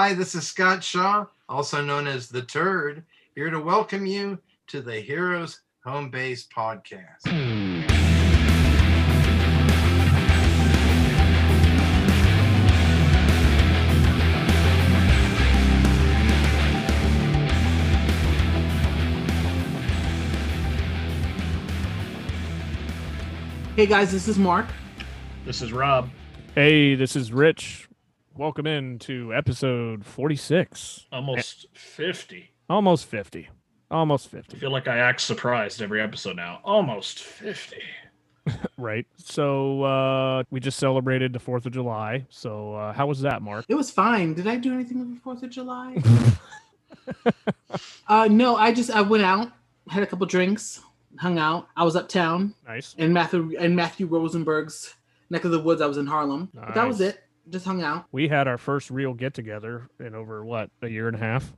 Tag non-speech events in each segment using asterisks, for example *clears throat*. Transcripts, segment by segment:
Hi, this is Scott Shaw, also known as The Turd, here to welcome you to the Heroes Home Base podcast. Hey guys, this is Mark. This is Rob. Hey, this is Rich. Welcome in to episode 46. Almost 50. Almost 50. Almost 50. I 50. feel like I act surprised every episode now. Almost 50. *laughs* Right. So, uh, we just celebrated the 4th of July. So, uh, how was that, Mark? It was fine. Did I do anything on the Fourth of July? *laughs* uh, no, I just I went out, had a couple drinks, hung out. I was uptown Nice. And Matthew in Matthew Rosenberg's neck of the woods. I was in Harlem. But that was it. Just hung out. We had our first real get together in over what, a year and a half,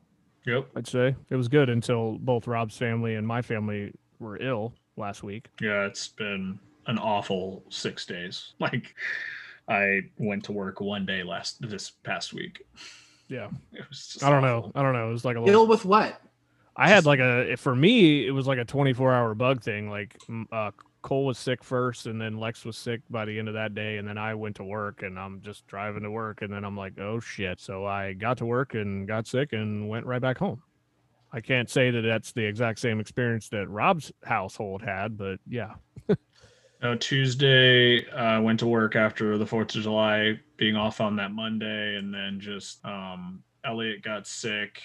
Yep. I'd say. It was good until both Rob's family and my family were ill last week. Yeah, it's been an awful six days. *laughs* Like, I went to work one day last this past week. Yeah. It was just I don't awful. know. I don't know. It was like a little Ill with what? I had like a for me it was like a 24 hour bug thing. Like uh, Cole was sick first, and then Lex was sick by the end of that day, and then I went to work, and I'm just driving to work, and then I'm like, oh shit. So I got to work and got sick and went right back home. I can't say that that's the exact same experience that Rob's household had, but yeah, *laughs* No, Tuesday, I uh, went to work after the 4th of July, being off on that Monday, and then just um, Elliot got sick.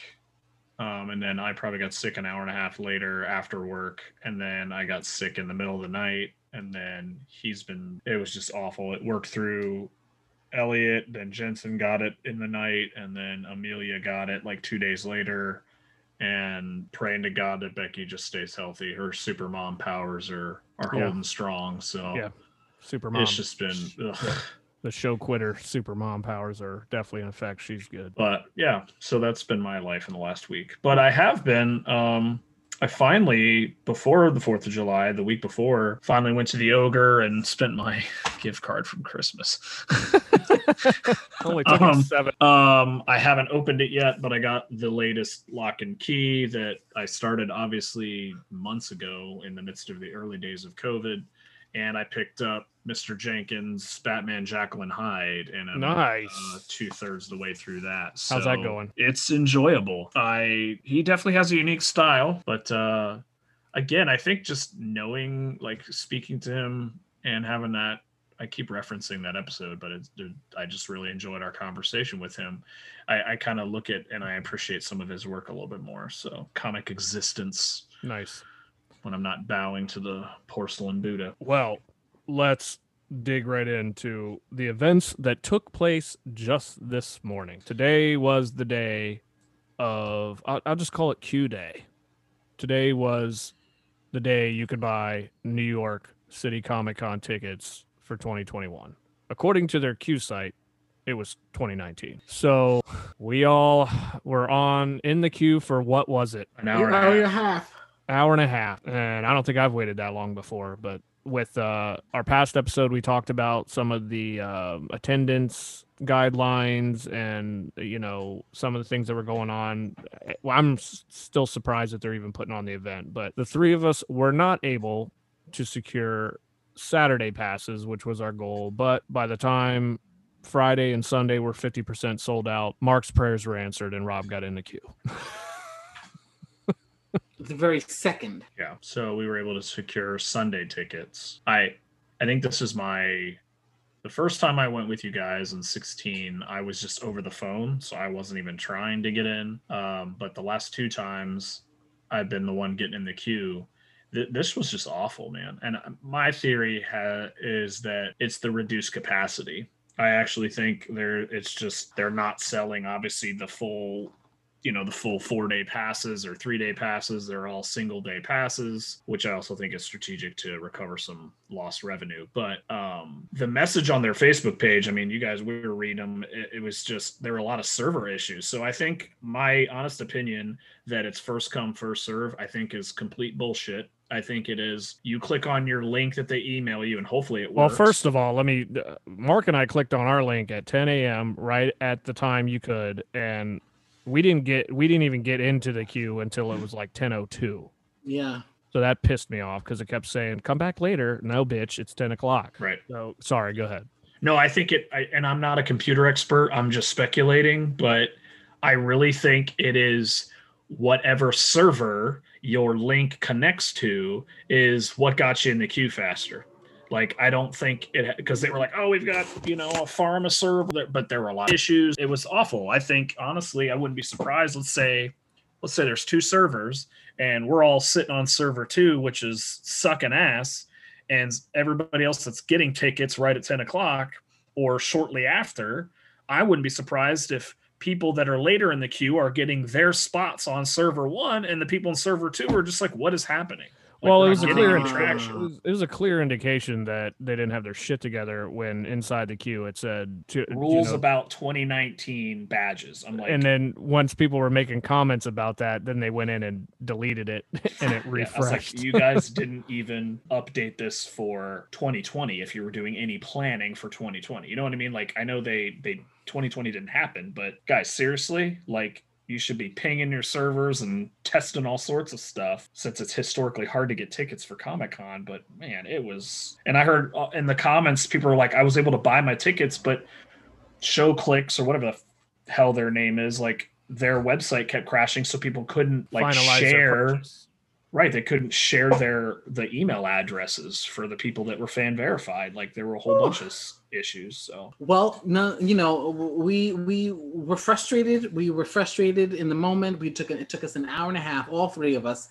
Um, and then I probably got sick an hour and a half later after work. And then I got sick in the middle of the night. And then he's been, it was just awful. It worked through Elliot, then Jensen got it in the night, and then Amelia got it like two days later. And praying to God that Becky just stays healthy. Her super mom powers are are Yeah. holding strong. So Yeah. super mom. it's just been. The show quitter super mom powers are definitely in effect. She's good. but yeah. So that's been my life in the last week. But I have been. um I finally, before the Fourth of July, the week before, finally went to the ogre and spent my *laughs* gift card from Christmas. *laughs* Only took Um, seven. Um, I haven't opened it yet, but I got the latest Locke and Key that I started obviously months ago in the midst of the early days of COVID. And I picked up Mr. Jenkins' Batman Jekyll and Hyde, and I'm Nice. uh, two thirds the way through that. How's that going? It's enjoyable. I he definitely has a unique style, but uh, again, I think just knowing, like, speaking to him and having that I keep referencing that episode, but it's I just really enjoyed our conversation with him. I, I kind of look at and I appreciate some of his work a little bit more. So comic existence Nice. when I'm not bowing to the porcelain Buddha. Well, let's dig right into the events that took place just this morning. Today was the day of, I'll, I'll just call it Q Day. Today was the day you could buy New York City Comic Con tickets for 2021. According to their Q site, it was 2019. So we all were on in the queue for what was it? An hour hour and a half. hour and a half and i don't think i've waited that long before but with uh, our past episode we talked about some of the um attendance guidelines and you know some of the things that were going on. Well, i'm s- still surprised that they're even putting on the event but the three of us were not able to secure saturday passes which was our goal. But by the time friday and sunday were 50% sold out mark's prayers were answered and rob got in the queue *laughs* The very second. Yeah. So we were able to secure Sunday tickets. I I think this is my the first time I went with you guys in 16, I was just over the phone, so I wasn't even trying to get in. Um, but the last two times I've been the one getting in the queue. Th- this was just awful, man. And my theory ha- is that it's the reduced capacity. I actually think they're it's just they're not selling obviously the full you know the full four day passes or three day passes they're all single day passes which i also think is strategic to recover some lost revenue but um the message on their facebook page i mean you guys we were reading them it, it was just there were a lot of server issues so i think my honest opinion that it's first come first serve i think is complete bullshit I think it is you click on your link that they email you, and hopefully it works. Well, first of all, let me. uh, Mark and I clicked on our link at 10 a.m. right at the time you could, and we didn't get we didn't even get into the queue until it was like 10:02. Yeah. So that pissed me off because it kept saying, "Come back later." No, bitch, it's 10 o'clock. right. So sorry, go ahead. No, I think it, I, and I'm not a computer expert. I'm just speculating, but I really think it is whatever server your link connects to is what got you in the queue faster. Like, I don't think it because they were like, oh, we've got you know a pharma server, but there were a lot of issues. It was awful. I think honestly, I wouldn't be surprised. Let's say, let's say there's two servers, and we're all sitting on server two, which is sucking ass and everybody else that's getting tickets right at 10 o'clock or shortly after, I wouldn't be surprised if people that are later in the queue are getting their spots on server one and the people in server two are just like, what is happening? Like, well, it was a clear any it was, it was a clear indication that they didn't have their shit together when inside the queue it said to, you Rules know, about 2019 badges. I'm like, and then once people were making comments about that, then they went in and deleted it *laughs* and it *laughs* yeah, refreshed. like, you guys *laughs* didn't even update this for 2020 if you were doing any planning for 2020. You know what I mean? Like, I know they they 2020 didn't happen, but guys, seriously, like you should be pinging your servers and testing all sorts of stuff since it's historically hard to get tickets for Comic Con. But man, it was. And I heard uh, in the comments, people were like, I was able to buy my tickets, but Showclix or whatever the hell their name is, like their website kept crashing, so people couldn't like Finalize their share. Right, they couldn't share their the email addresses for the people that were fan verified. Like there were a whole bunch of issues. So Well, no, you know, we we were frustrated. We were frustrated in the moment. We took it took us an hour and a half. All three of us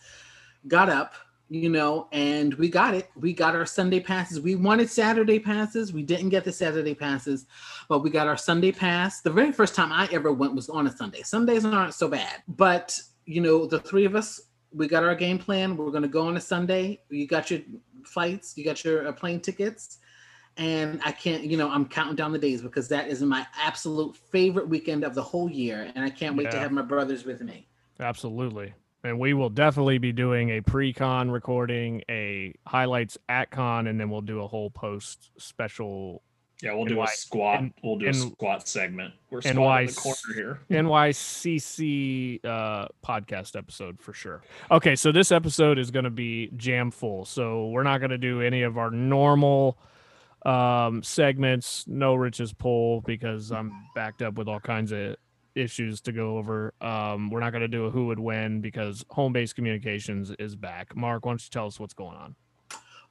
got up, you know, and we got it. We got our Sunday passes. We wanted Saturday passes. We didn't get the Saturday passes, but we got our Sunday pass. The very first time I ever went was on a Sunday. Sundays aren't so bad, but you know, the three of us, we got our game plan. We're going to go on a Sunday. You got your flights. You got your uh, plane tickets and I can't, you know, I'm counting down the days because that is my absolute favorite weekend of the whole year, and I can't wait to have my brothers with me. Absolutely. And we will definitely be doing a pre-con recording, a highlights at con, and then we'll do a whole post special yeah, we'll do a squat. N- we'll do a N- squat segment. We're NY squatting in the corner here. NYCC uh, podcast episode for sure. Okay, so this episode is going to be jam full. So we're not going to do any of our normal um, segments. No riches pull because I'm backed up with all kinds of issues to go over. Um, we're not going to do a who would win because home based communications is back. Mark, why don't you tell us what's going on?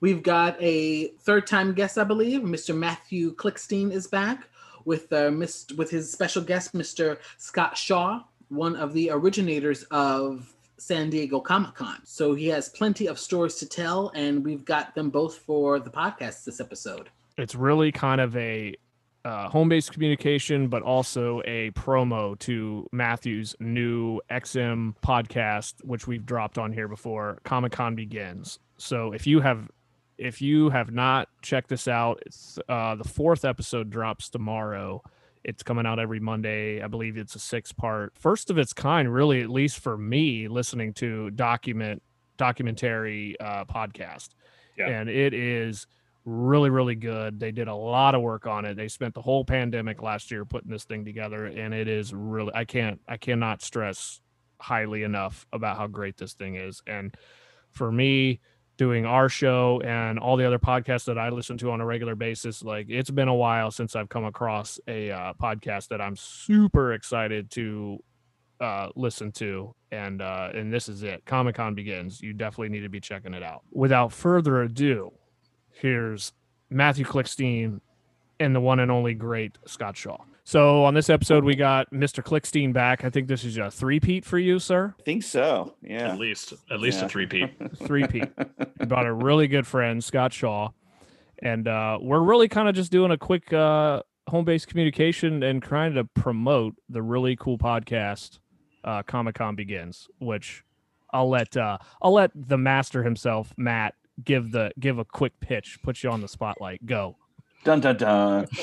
We've got a third time guest, I believe. Mr. Matthew Klickstein is back with uh, with his special guest, Mr. Scott Shaw, one of the originators of San Diego Comic Con. So he has plenty of stories to tell, and we've got them both for the podcast this episode. it's really kind of a uh, home-based communication, but also a promo to Matthew's new XM podcast, which we've dropped on here before. Comic Con begins. So if you have if you have not checked this out, it's uh, the fourth episode drops tomorrow. It's coming out every Monday. I believe it's a six part, first of its kind, really, at least for me, listening to document documentary uh, podcast. Yeah. And it is really, really good. They did a lot of work on it. They spent the whole pandemic last year putting this thing together, and it is really I can't I cannot stress highly enough about how great this thing is. And for me, doing our show and all the other podcasts that I listen to on a regular basis, like it's been a while since I've come across a uh, podcast that I'm super excited to uh, listen to. And uh, and this is it. Comic Con begins. You definitely need to be checking it out. Without further ado, here's Matthew Klickstein and the one and only great Scott Shaw. So on this episode, we got Mr. Klickstein back. I think this is a three-peat for you, sir. I think so. Yeah. At least, at least Yeah. a three-peat. *laughs* Three-peat. We brought a really good friend, Scott Shaw, and uh, we're really kind of just doing a quick uh, home-based communication and trying to promote the really cool podcast, uh, Comic Con Begins, which I'll let uh, I'll let the master himself, Matt, give the give a quick pitch, put you on the spotlight. Go. Dun dun dun. *laughs*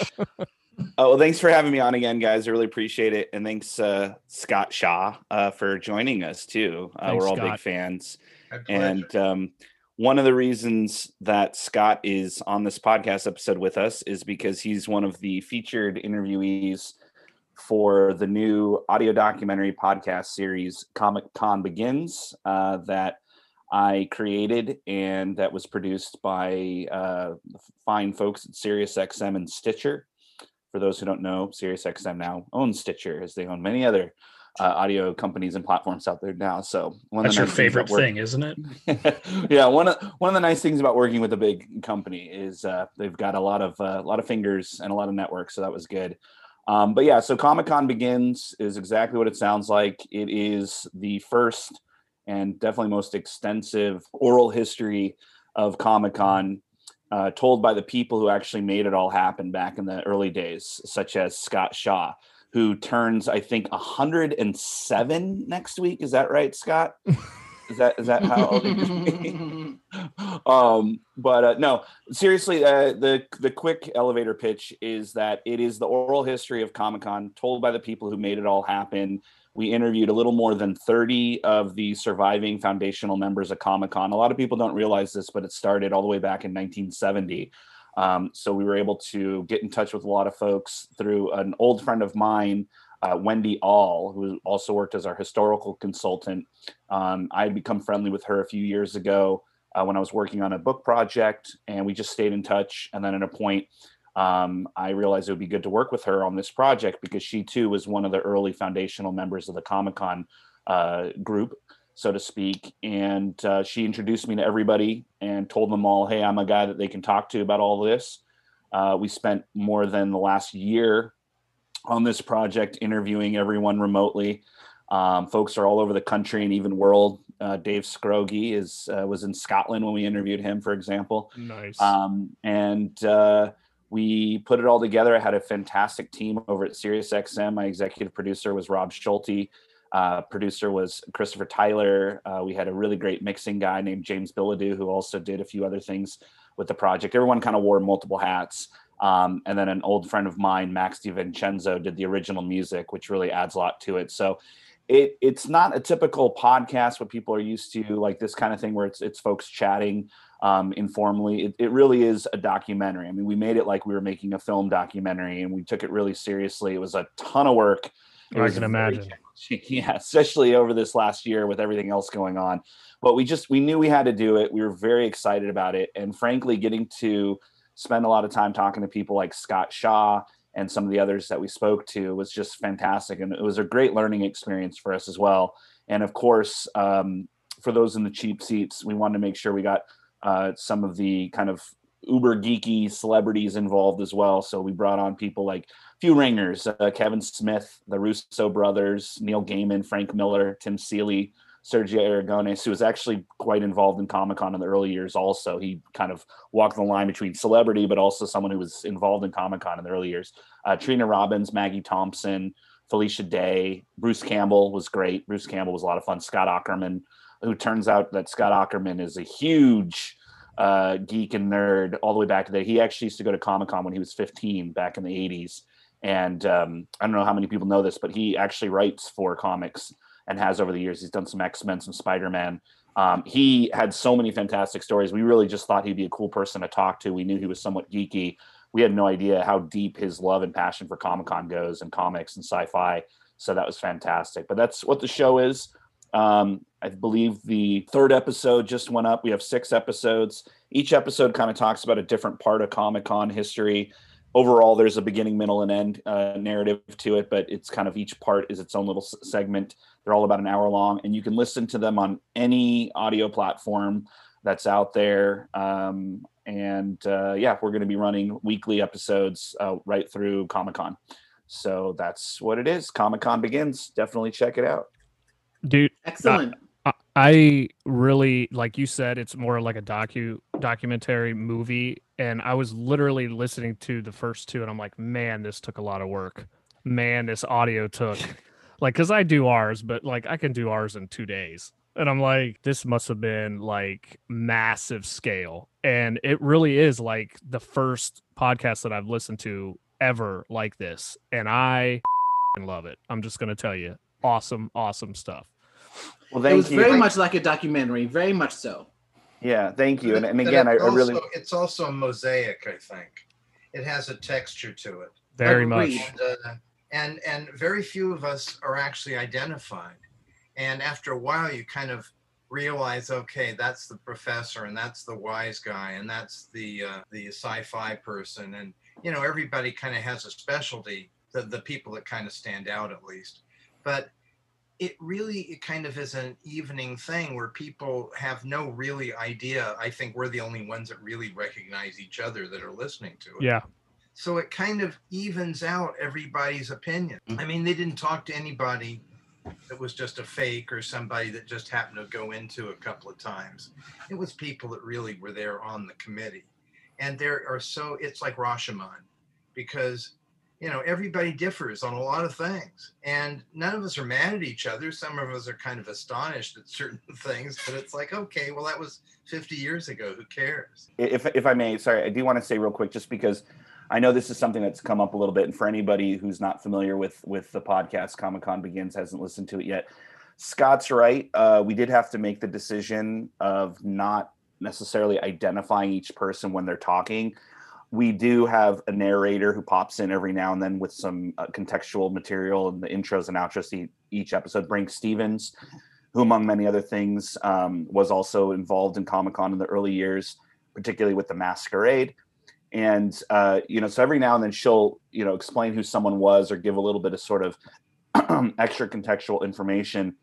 oh, well, thanks for having me on again, guys. I really appreciate it, and thanks, uh, Scott Shaw, uh, for joining us too. Uh, Thanks, we're all Scott. big fans, and um, one of the reasons that Scott is on this podcast episode with us is because he's one of the featured interviewees for the new audio documentary podcast series Comic Con Begins uh, that I created and that was produced by uh, fine folks at SiriusXM and Stitcher. For those who don't know, SiriusXM now owns Stitcher, as they own many other uh, audio companies and platforms out there now. So one that's of the your favorite thing, isn't it? *laughs* yeah, one of one of the nice things about working with a big company is uh, they've got a lot of a uh, lot of fingers and a lot of networks. So that was good. Um, but yeah, so Comic Con begins is exactly what it sounds like. It is the first and definitely most extensive oral history of Comic Con. Uh, told by the people who actually made it all happen back in the early days, such as Scott Shaw, who turns, I think, 107 next week. Is that right, Scott? Is that is that how *laughs* um, but uh, no, seriously, uh, the the quick elevator pitch is that it is the oral history of Comic Con, told by the people who made it all happen. We interviewed a little more than 30 of the surviving foundational members of Comic Con. A lot of people don't realize this, but it started all the way back in 1970. Um, so we were able to get in touch with a lot of folks through an old friend of mine uh, Wendy All, who also worked as our historical consultant. Um, I had become friendly with her a few years ago uh, when I was working on a book project, and we just stayed in touch. And then at a point, um, I realized it would be good to work with her on this project because she too was one of the early foundational members of the Comic Con uh, group, so to speak. And uh, she introduced me to everybody and told them all, hey, I'm a guy that they can talk to about all this. Uh, we spent more than the last year on this project, interviewing everyone remotely. Um, folks are all over the country and even world. Uh, Dave Scroggy is uh, was in Scotland when we interviewed him, for example. Nice. Um, and uh, we put it all together. I had a fantastic team over at SiriusXM. My executive producer was Rob Schulte. Uh, producer was Christopher Tyler. Uh, we had a really great mixing guy named James Billadu, who also did a few other things with the project. Everyone kind of wore multiple hats. Um, and then an old friend of mine, Max DiVincenzo, did the original music, which really adds a lot to it. So it it's not a typical podcast what people are used to, like this kind of thing where it's it's folks chatting um, informally. It, it really is a documentary. I mean, we made it like we were making a film documentary, and we took it really seriously. It was a ton of work. I can imagine. *laughs* Yeah, especially over this last year with everything else going on. But we just we knew we had to do it. We were very excited about it, and frankly, getting to spend a lot of time talking to people like Scott Shaw and some of the others that we spoke to was just fantastic. And it was a great learning experience for us as well. And of course, um, for those in the cheap seats, we wanted to make sure we got uh, some of the kind of uber geeky celebrities involved as well. So we brought on people like a few ringers, uh, Kevin Smith, the Russo brothers, Neil Gaiman, Frank Miller, Tim Seeley, Sergio Aragonés, who was actually quite involved in Comic Con in the early years. Also, he kind of walked the line between celebrity, but also someone who was involved in Comic Con in the early years. Uh, Trina Robbins, Maggie Thompson, Felicia Day, Bruce Campbell was great. Bruce Campbell was a lot of fun. Scott Aukerman, who turns out that Scott Aukerman is a huge uh, geek and nerd all the way back to the He actually used to go to Comic Con when he was 15 back in the 80s. And um, I don't know how many people know this, but he actually writes for comics and has over the years. He's done some X Men, some Spider Man. Um, he had so many fantastic stories. We really just thought he'd be a cool person to talk to. We knew he was somewhat geeky. We had no idea how deep his love and passion for Comic Con goes and comics and sci fi. So that was fantastic. But that's what the show is. Um, I believe the third episode just went up. We have six episodes. Each episode kind of talks about a different part of Comic Con history. Overall there's a beginning middle and end uh, narrative to it but it's kind of each part is its own little s- segment. They're all about an hour long and you can listen to them on any audio platform that's out there. Um, and uh, yeah we're going to be running weekly episodes uh, right through comic-con. So that's what it is. Comic-con begins. Definitely check it out dude excellent I really like you said it's more like a docu documentary movie and I was literally listening to the first two and I'm like man this took a lot of work. Man this audio took *laughs* like cuz I do ours but like I can do ours in 2 days. And I'm like this must have been like massive scale and it really is like the first podcast that I've listened to ever like this and I *laughs* love it. I'm just going to tell you awesome awesome stuff. Well, thank it was you. very much like a documentary, very much so. Yeah, thank you. But And, it- and again, I, it's I really also- it's also a mosaic. I think it has a texture to it. Very Agreed. much. and, uh, and and very few of us are actually identified and after a while you kind of realize okay that's the professor and that's the wise guy and that's the uh, the sci-fi person and you know everybody kind of has a specialty the, the people that kind of stand out at least but it really it kind of is an evening thing where people have no really idea i think we're the only ones that really recognize each other that are listening to it Yeah. so it kind of evens out everybody's opinion. Mm-hmm. I mean, they didn't talk to anybody that was just a fake or somebody that just happened to go into a couple of times. It was people that really were there on the committee. And there are so, it's like Rashomon because, you know, everybody differs on a lot of things. And none of us are mad at each other. Some of us are kind of astonished at certain *laughs* things, but it's like, okay, well, that was 50 years ago. Who cares? if if I may, sorry, I do want to say real quick, just because I know this is something that's come up a little bit, and for anybody who's not familiar with with the podcast, Comic Con Begins hasn't listened to it yet. Scott's right. Uh, we did have to make the decision of not necessarily identifying each person when they're talking. We do have a narrator who pops in every now and then with some uh, contextual material and the intros and outros to each episode. Brinke Stevens, who, among many other things, um, was also involved in Comic Con in the early years, particularly with the Masquerade. And uh, you know, so every now and then she'll you know explain who someone was or give a little bit of sort of *clears throat* extra contextual information.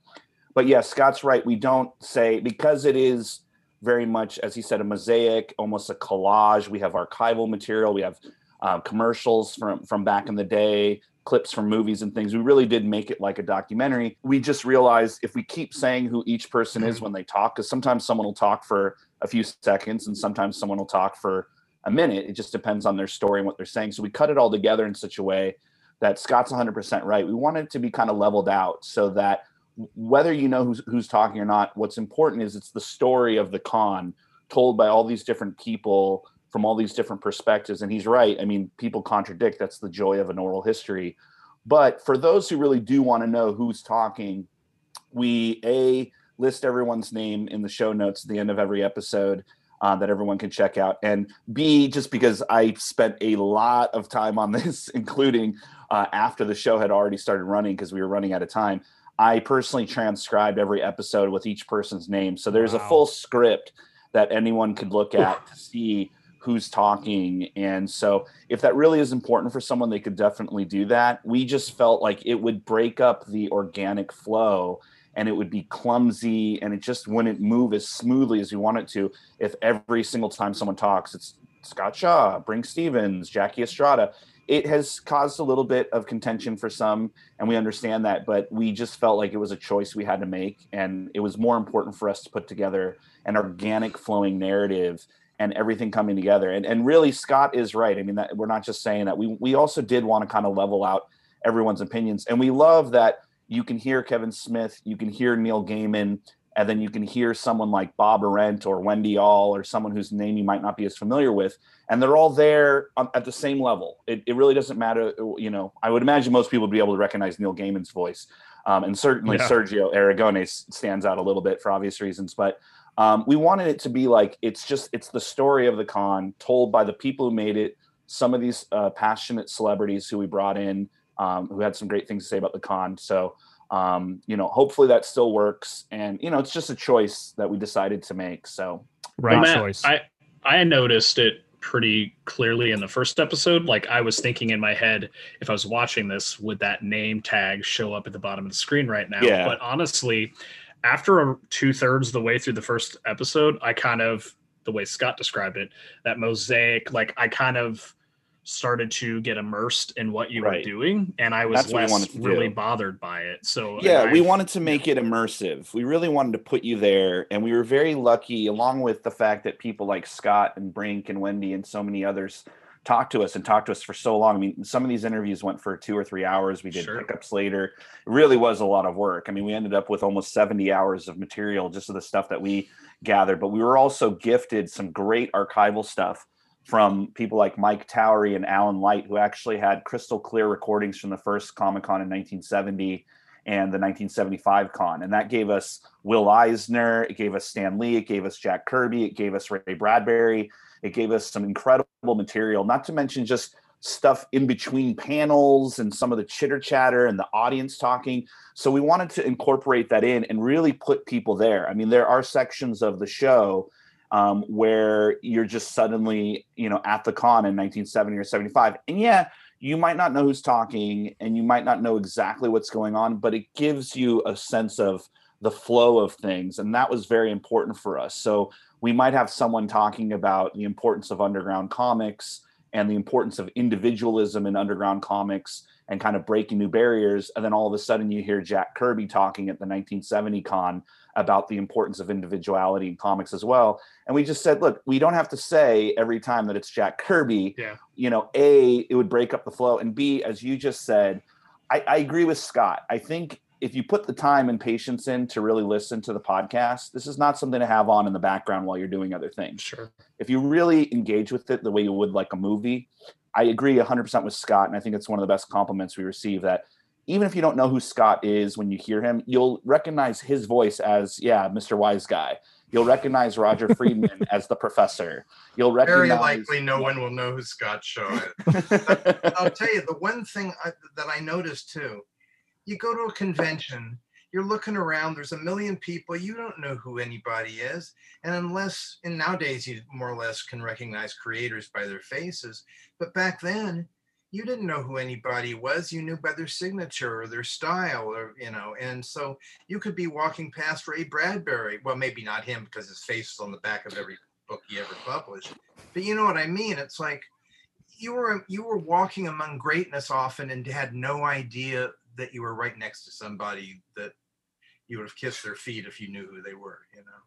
But yes, Scott's right. We don't say because it is very much, as he said, a mosaic, almost a collage. We have archival material. We have uh, commercials from from back in the day, clips from movies and things. We really did make it like a documentary. We just realized if we keep saying who each person is when they talk, because sometimes someone will talk for a few seconds and sometimes someone will talk for a minute. It just depends on their story and what they're saying. So we cut it all together in such a way that Scott's 100% right. We wanted it to be kind of leveled out so that whether you know who's, who's talking or not, what's important is it's the story of the con told by all these different people from all these different perspectives. And he's right. I mean, people contradict. That's the joy of an oral history. But for those who really do want to know who's talking, we a list everyone's name in the show notes at the end of every episode uh, that everyone can check out. And B, just because I spent a lot of time on this, *laughs* including uh, after the show had already started running because we were running out of time, I personally transcribed every episode with each person's name. So there's a full script that anyone could look at to see who's talking. And so if that really is important for someone, they could definitely do that. We just felt like it would break up the organic flow and it would be clumsy and it just wouldn't move as smoothly as we want it to if every single time someone talks it's Scott Shaw, Brinke Stevens, Jackie Estrada. It has caused a little bit of contention for some, and we understand that, but we just felt like it was a choice we had to make. And it was more important for us to put together an organic flowing narrative and everything coming together. And, and really, Scott is right. I mean, that we're not just saying that. We, we also did want to kind of level out everyone's opinions. And we love that you can hear Kevin Smith, you can hear Neil Gaiman, and then you can hear someone like Bob Arendt or Wendy All or someone whose name you might not be as familiar with, and they're all there on, at the same level. It, it really doesn't matter. You know, I would imagine most people would be able to recognize Neil Gaiman's voice, um, and certainly Yeah. Sergio Aragonés stands out a little bit for obvious reasons. But um, we wanted it to be like it's just it's the story of the con told by the people who made it. Some of these uh, passionate celebrities who we brought in, um, who had some great things to say about the con. So um, you know, hopefully that still works. And you know, it's just a choice that we decided to make. So Right Matt, choice. I I noticed it pretty clearly in the first episode. Like I was thinking in my head, if I was watching this, would that name tag show up at the bottom of the screen right now? Yeah. But honestly, after two thirds of the way through the first episode, I kind of the way Scott described it, that mosaic, like I kind of started to get immersed in what you Right. were doing, and I was That's what we less really do. bothered by it. So yeah, and we wanted to make it immersive. We really wanted to put you there, and we were very lucky, along with the fact that people like Scott and Brinke and Wendy and so many others talked to us and talked to us for so long. I mean, some of these interviews went for two or three hours. We did Sure. pickups later. It really was a lot of work. I mean, we ended up with almost 70 hours of material just of the stuff that we gathered, but we were also gifted some great archival stuff from people like Mike Towry and Alan Light, who actually had crystal clear recordings from the first Comic Con in 1970 and the 1975 con. And that gave us Will Eisner, it gave us Stan Lee, it gave us Jack Kirby, it gave us Ray Bradbury, it gave us some incredible material, not to mention just stuff in between panels and some of the chitter chatter and the audience talking. So we wanted to incorporate that in and really put people there. I mean, there are sections of the show um, where you're just suddenly, you know, at the con in 1970 or 75. And yeah, you might not know who's talking and you might not know exactly what's going on, but it gives you a sense of the flow of things. And that was very important for us. So we might have someone talking about the importance of underground comics and the importance of individualism in underground comics and kind of breaking new barriers. And then all of a sudden you hear Jack Kirby talking at the 1970 con about the importance of individuality in comics as well. And we just said, look, we don't have to say every time that it's Jack Kirby. Yeah. You know, A, it would break up the flow. And B, as you just said, I, I agree with Scott. I think if you put the time and patience in to really listen to the podcast, this is not something to have on in the background while you're doing other things. Sure. If you really engage with it the way you would like a movie, I agree 100% with Scott. And I think it's one of the best compliments we receive that even if you don't know who Scott is when you hear him, you'll recognize his voice as, yeah, Mr. Wise Guy. You'll recognize Roger Freedman as the professor. You'll recognize. Very likely, no one will know who Scott Shaw is. *laughs* I'll tell you the one thing I, that I noticed too. You go to a convention, you're looking around. There's a million people. You don't know who anybody is, and unless, and nowadays you more or less can recognize creators by their faces. But back then, you didn't know who anybody was you knew by their signature or their style or you know and so you could be walking past ray bradbury well maybe not him because his face is on the back of every book he ever published but you know what i mean it's like you were you were walking among greatness often and had no idea that you were right next to somebody that you would have kissed their feet if you knew who they were you know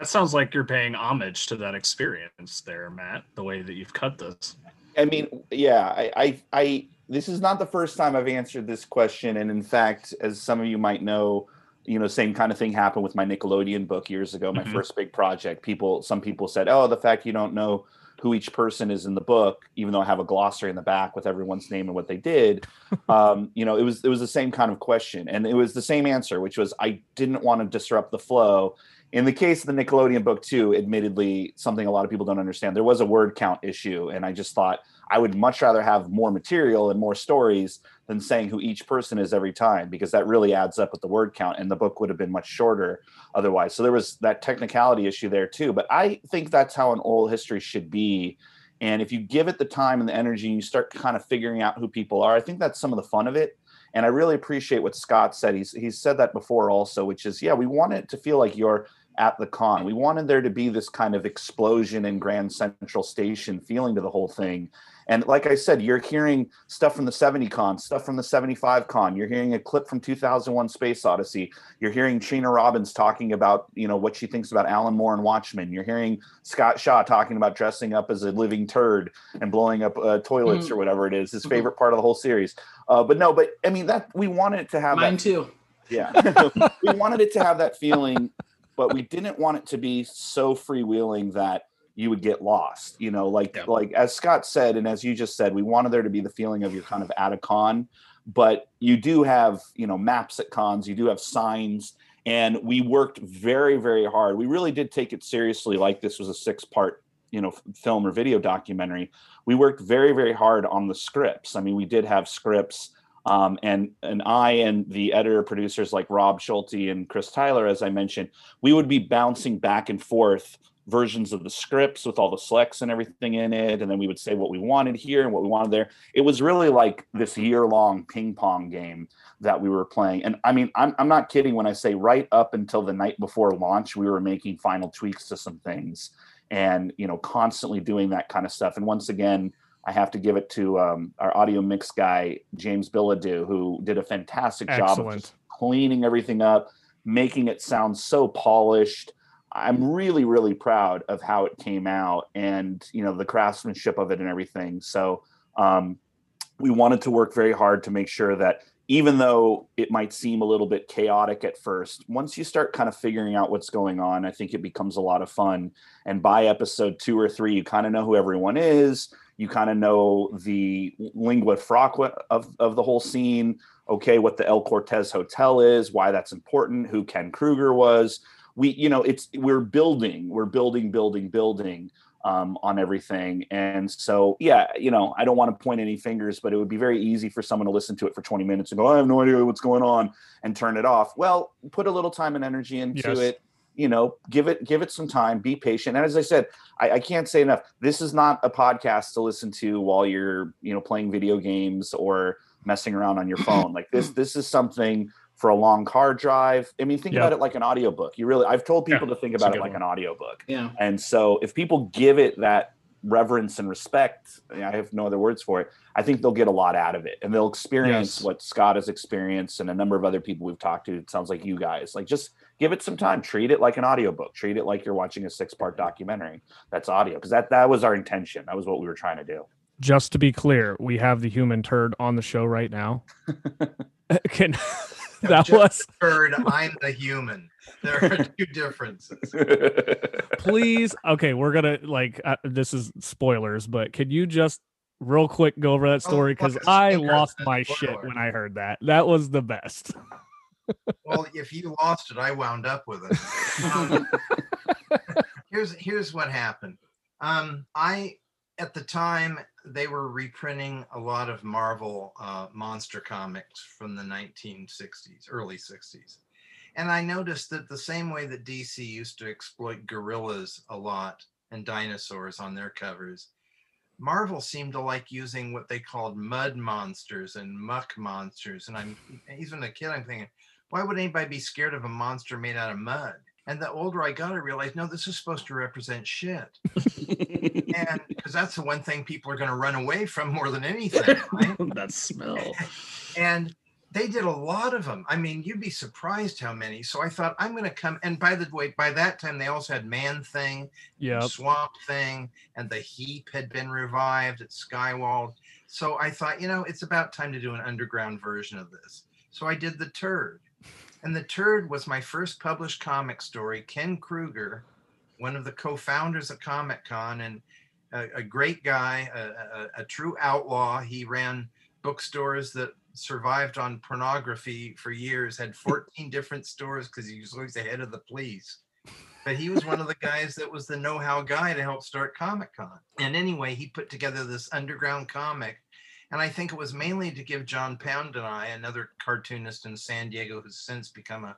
That sounds like you're paying homage to that experience there, Matt, the way that you've cut this. I mean, yeah, I, I, I, this is not the first time I've answered this question, and in fact, as some of you might know, you know, same kind of thing happened with my Nickelodeon book years ago, my Mhm. first big project. People, some people said, "Oh, the fact you don't know who each person is in the book, even though I have a glossary in the back with everyone's name and what they did," *laughs* um, you know, it was it was the same kind of question, and it was the same answer, which was I didn't want to disrupt the flow. In the case of the Nickelodeon book, too, admittedly, something a lot of people don't understand, there was a word count issue, and I just thought I would much rather have more material and more stories than saying who each person is every time because that really adds up with the word count and the book would have been much shorter otherwise. So there was that technicality issue there too. But I think that's how an oral history should be. And if you give it the time and the energy and you start kind of figuring out who people are, I think that's some of the fun of it. And I really appreciate what Scott said. He's he's said that before also, which is yeah, we want it to feel like you're at the con. We wanted there to be this kind of explosion in Grand Central Station feeling to the whole thing. And like I said, you're hearing stuff from the 70 con, stuff from the 75 con. You're hearing a clip from 2001 Space Odyssey. You're hearing Trina Robbins talking about, you know, what she thinks about Alan Moore and Watchmen. You're hearing Scott Shaw talking about dressing up as a living turd and blowing up uh, toilets Mhm. or whatever it is, his Mhm. favorite part of the whole series. Uh, but no, but I mean, that we wanted to have Mine that too. yeah. *laughs* we wanted it to have that feeling, but we didn't want it to be so freewheeling that you would get lost. You know, like Yeah. like as Scott said, and as you just said, we wanted there to be the feeling of you're kind of at a con, but you do have, you know, maps at cons, you do have signs. And we worked very, very hard. We really did take it seriously, like this was a six-part, you know, film or video documentary. We worked very, very hard on the scripts. I mean, we did have scripts um, and and I and the editor producers like Rob Schulte and Chris Tyler, as I mentioned, we would be bouncing back and forth versions of the scripts with all the selects and everything in it, and then we would say what we wanted here and what we wanted there. It was really like this year long ping pong game that we were playing. And I mean, I'm I'm not kidding when I say right up until the night before launch, we were making final tweaks to some things, and you know, constantly doing that kind of stuff. And once again. I have to give it to um, our audio mix guy, James Billadu, who did a fantastic job of just cleaning everything up, making it sound so polished. I'm really, really proud of how it came out and, you know, the craftsmanship of it and everything. So um, we wanted to work very hard to make sure that even though it might seem a little bit chaotic at first, once you start kind of figuring out what's going on, I think it becomes a lot of fun. And by episode two or three, you kind of know who everyone is you kind of know the lingua franca of, of the whole scene okay, what the El Cortez Hotel is, why that's important, who Ken Krueger was. We, you know, it's we're building, we're building, building, building um, on everything. And so, yeah, you know, I don't want to point any fingers, but it would be very easy for someone to listen to it for 20 minutes and go, I have no idea what's going on and turn it off. Well, put a little time and energy into Yes. it. You know, give it give it some time. Be patient. And as I said, I, I can't say enough. This is not a podcast to listen to while you're, you know, playing video games or messing around on your *clears throat* phone. Like this, this is something for a long car drive. I mean, think Yeah. about it like an audiobook. You really I've told people Yeah, to think about it like one. an audiobook. Yeah. And so if people give it that reverence and respect, I have no other words for it, I think they'll get a lot out of it and they'll experience Yes. what Scott has experienced and a number of other people we've talked to. It sounds like you guys. Like just give it some time. Treat it like an audiobook. Treat it like you're watching a six-part documentary that's audio. Because that that was our intention. That was what we were trying to do. Just to be clear, we have the human turd on the show right now. *laughs* *laughs* Can that was *laughs* Bird, I'm the human. There are *laughs* two differences. please okay we're gonna like uh, this is spoilers but can you just real quick go over that Oh, story because look, i lost my shit when i heard that that was the best Well, if you lost it, I wound up with it. Um, *laughs* here's here's what happened. Um, I at the time they were reprinting a lot of Marvel uh, monster comics from the 1960s, early 60s, and I noticed that the same way that DC used to exploit gorillas a lot and dinosaurs on their covers. Marvel seemed to like using what they called mud monsters and muck monsters. And I'm even a kid, I'm thinking, why would anybody be scared of a monster made out of mud? And the older I got, I realized, no, this is supposed to represent shit. *laughs* And because that's the one thing people are going to run away from more than anything. *laughs* Right? that smell. *laughs* and they did a lot of them. I mean, you'd be surprised how many. So I thought, I'm going to come. And by the way, by that time, they also had Man Thing, yeah Swamp Thing, and the Heap had been revived at Skywald. So I thought, you know, it's about time to do an underground version of this. So I did The Turd. And The Turd was my first published comic story. Ken Krueger, one of the co founders of Comic Con, and a, a great guy, a, a, a true outlaw. He ran bookstores that survived on pornography for years, had *laughs* 14 different stores because he was always the head of the police but he was one of the guys that was the know-how guy to help start Comic Con. And anyway, he put together this underground comic, and I think it was mainly to give John Pound and I, another cartoonist in San Diego, who's since become a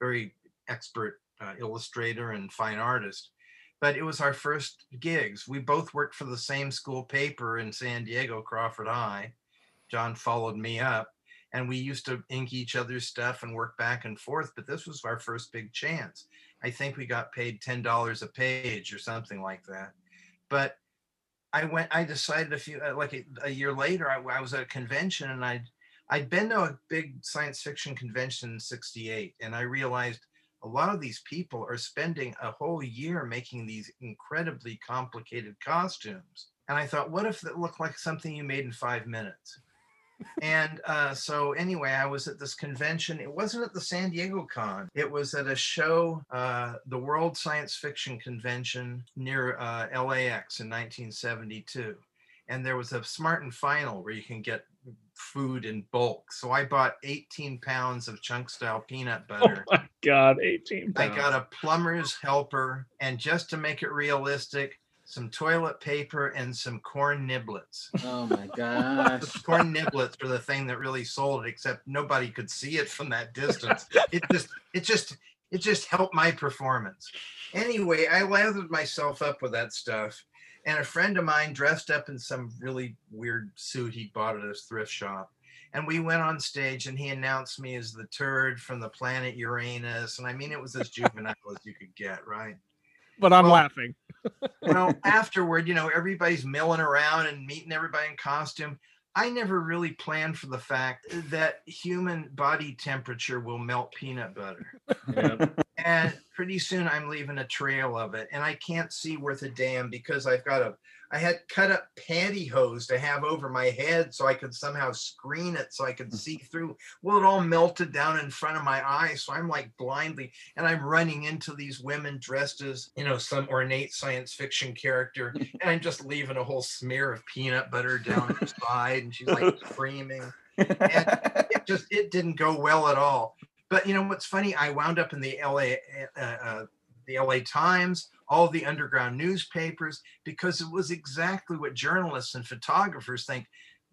very expert uh, illustrator and fine artist. But it was our first gigs. We both worked for the same school paper in San Diego, Crawford High. John followed me up, and we used to ink each other's stuff and work back and forth. But this was our first big chance. I think we got paid ten dollars a page or something like that. But I went. I decided a few uh, like a, a year later. I, I was at a convention and I'd I'd been to a big science fiction convention in '68, and I realized a lot of these people are spending a whole year making these incredibly complicated costumes. And I thought, what if it looked like something you made in five minutes? And uh, so anyway, I was at this convention. It wasn't at the San Diego Con. It was at a show, uh, the World Science Fiction Convention near uh, LAX in 1972. And there was a Smart and Final where you can get food in bulk. So I bought 18 pounds of chunk style peanut butter. *laughs* Oh butter. my god, 18 pounds. I got a plumber's helper, and just to make it realistic, some toilet paper and some corn niblets. Oh my *laughs* gosh. Corn niblets were the thing that really sold it, except nobody could see it from that distance. It just, it just, it just helped my performance. Anyway, I lathered myself up with that stuff, and a friend of mine dressed up in some really weird suit he bought at his thrift shop. And we went on stage, and he announced me as the turd from the planet Uranus. And I mean, it was as juvenile as you could get, right? But i'm Well, laughing *laughs* well, afterward, you know, everybody's milling around and meeting everybody in costume. I never really planned for the fact that human body temperature will melt peanut butter. Yeah. And pretty soon I'm leaving a trail of it. And I can't see worth a damn because I've got a, I had cut up pantyhose to have over my head so I could somehow screen it so I could see through. Well, it all melted down in front of my eyes. So I'm like blindly, and I'm running into these women dressed as, you know, some ornate science fiction character. *laughs* And I'm just leaving a whole smear of peanut butter down her *laughs* side. And she's like screaming. And it *laughs* just it didn't go well at all. But you know what's funny? I wound up in the LA uh, uh, the LA Times, all the underground newspapers, because it was exactly what journalists and photographers think.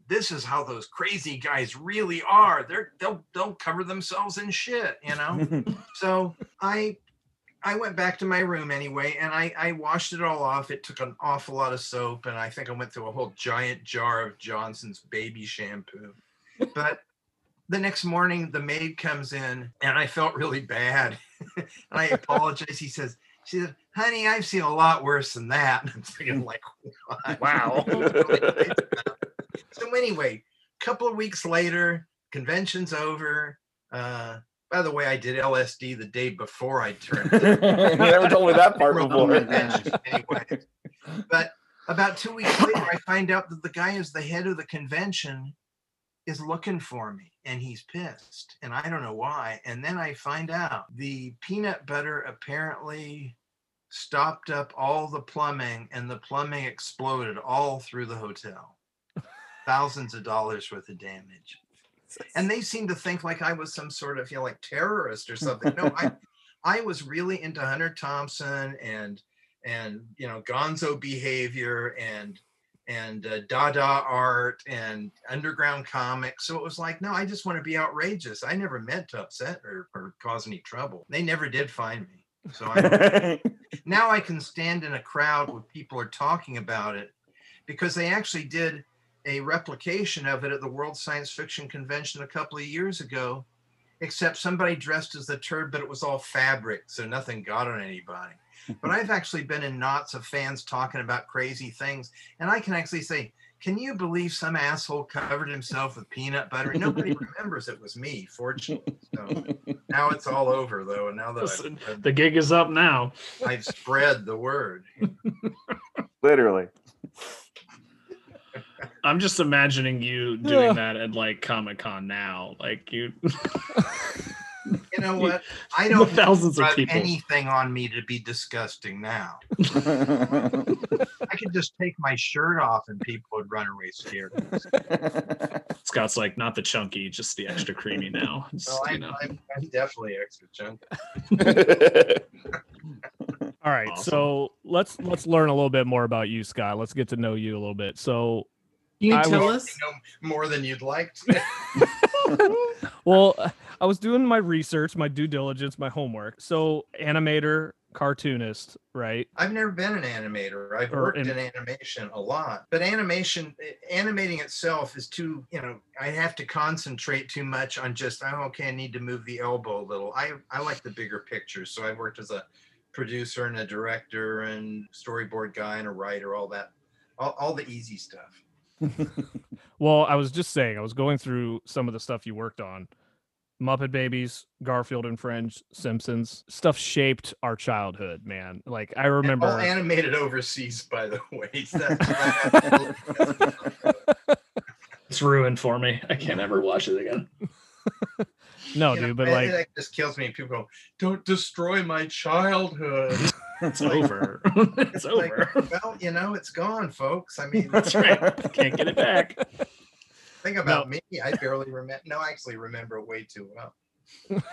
This is how those crazy guys really are. They're they'll they'll cover themselves in shit, you know. *laughs* so I I went back to my room anyway, and I I washed it all off. It took an awful lot of soap, and I think I went through a whole giant jar of Johnson's baby shampoo. But the next morning, the maid comes in, and I felt really bad. *laughs* and I *laughs* apologize. He says, she said, honey, I've seen a lot worse than that. And *laughs* I'm thinking, like. Wow. so anyway, a couple of weeks later, convention's over. Uh, by the way, I did LSD the day before I turned. you never told me that part before. anyway. But about two weeks later, I find out that the guy is the head of the convention is looking for me and he's pissed and I don't know why. And then I find out the peanut butter apparently stopped up all the plumbing and the plumbing exploded all through the hotel. *laughs* Thousands of dollars worth of damage. And they seem to think like I was some sort of, you know, like terrorist or something. No, I *laughs* I was really into Hunter Thompson and and you know gonzo behavior and and uh, dada art and underground comics. So it was like no i just want to be outrageous. I never meant to upset or, or cause any trouble. They never did find me. So I, *laughs* now i can stand in a crowd where people are talking about it because they actually did a replication of it at the world science fiction convention a couple of years ago except somebody dressed as the turd but it was all fabric so nothing got on anybody but I've actually been in knots of fans talking about crazy things, and I can actually say, "Can you believe some asshole covered himself with peanut butter?" Nobody *laughs* remembers it was me, fortunately. So now it's all over, though, and now that Listen, I've, The gig is up now. I've spread the word. *laughs* Literally. *laughs* I'm just imagining you doing that at like Comic Con now. Like you You know *laughs* what? I the don't thousands of have people. anything on me to be disgusting now. *laughs* I could just take my shirt off, and people would run away scared. Scott's like not the chunky, just the extra creamy now. *laughs* Just, So you I'm, know. I'm, I'm definitely extra chunky. All right, Awesome. so let's let's learn a little bit more about you, Scott. Let's get to know you a little bit. So, Can you I tell You us? know more than you'd like to. well, I was doing my research, my due diligence, my homework. So, animator, cartoonist, right? I've never been an animator. I've Or worked in- in animation a lot, but animation, animating itself is too, you know, I have to concentrate too much on just, oh, okay, I need to move the elbow a little. I, I like the bigger picture. So I've worked as a producer and a director and storyboard guy and a writer, all that, all, all the easy stuff. *laughs* *laughs* Well, I was just saying, I was going through some of the stuff you worked on. Muppet Babies, Garfield and Friends, Simpsons, stuff shaped our childhood, man. Like I remember All animated overseas, by the way. *laughs* It's ruined for me. I can't ever watch it again. *laughs* No, you know, dude, but it- like that just kills me. People go, don't destroy my childhood. *laughs* It's over. it's like, over. well, you know, it's gone, folks. I mean, That's right. Can't get it back. Think about me. I barely remember. No, I actually remember way too well. *laughs*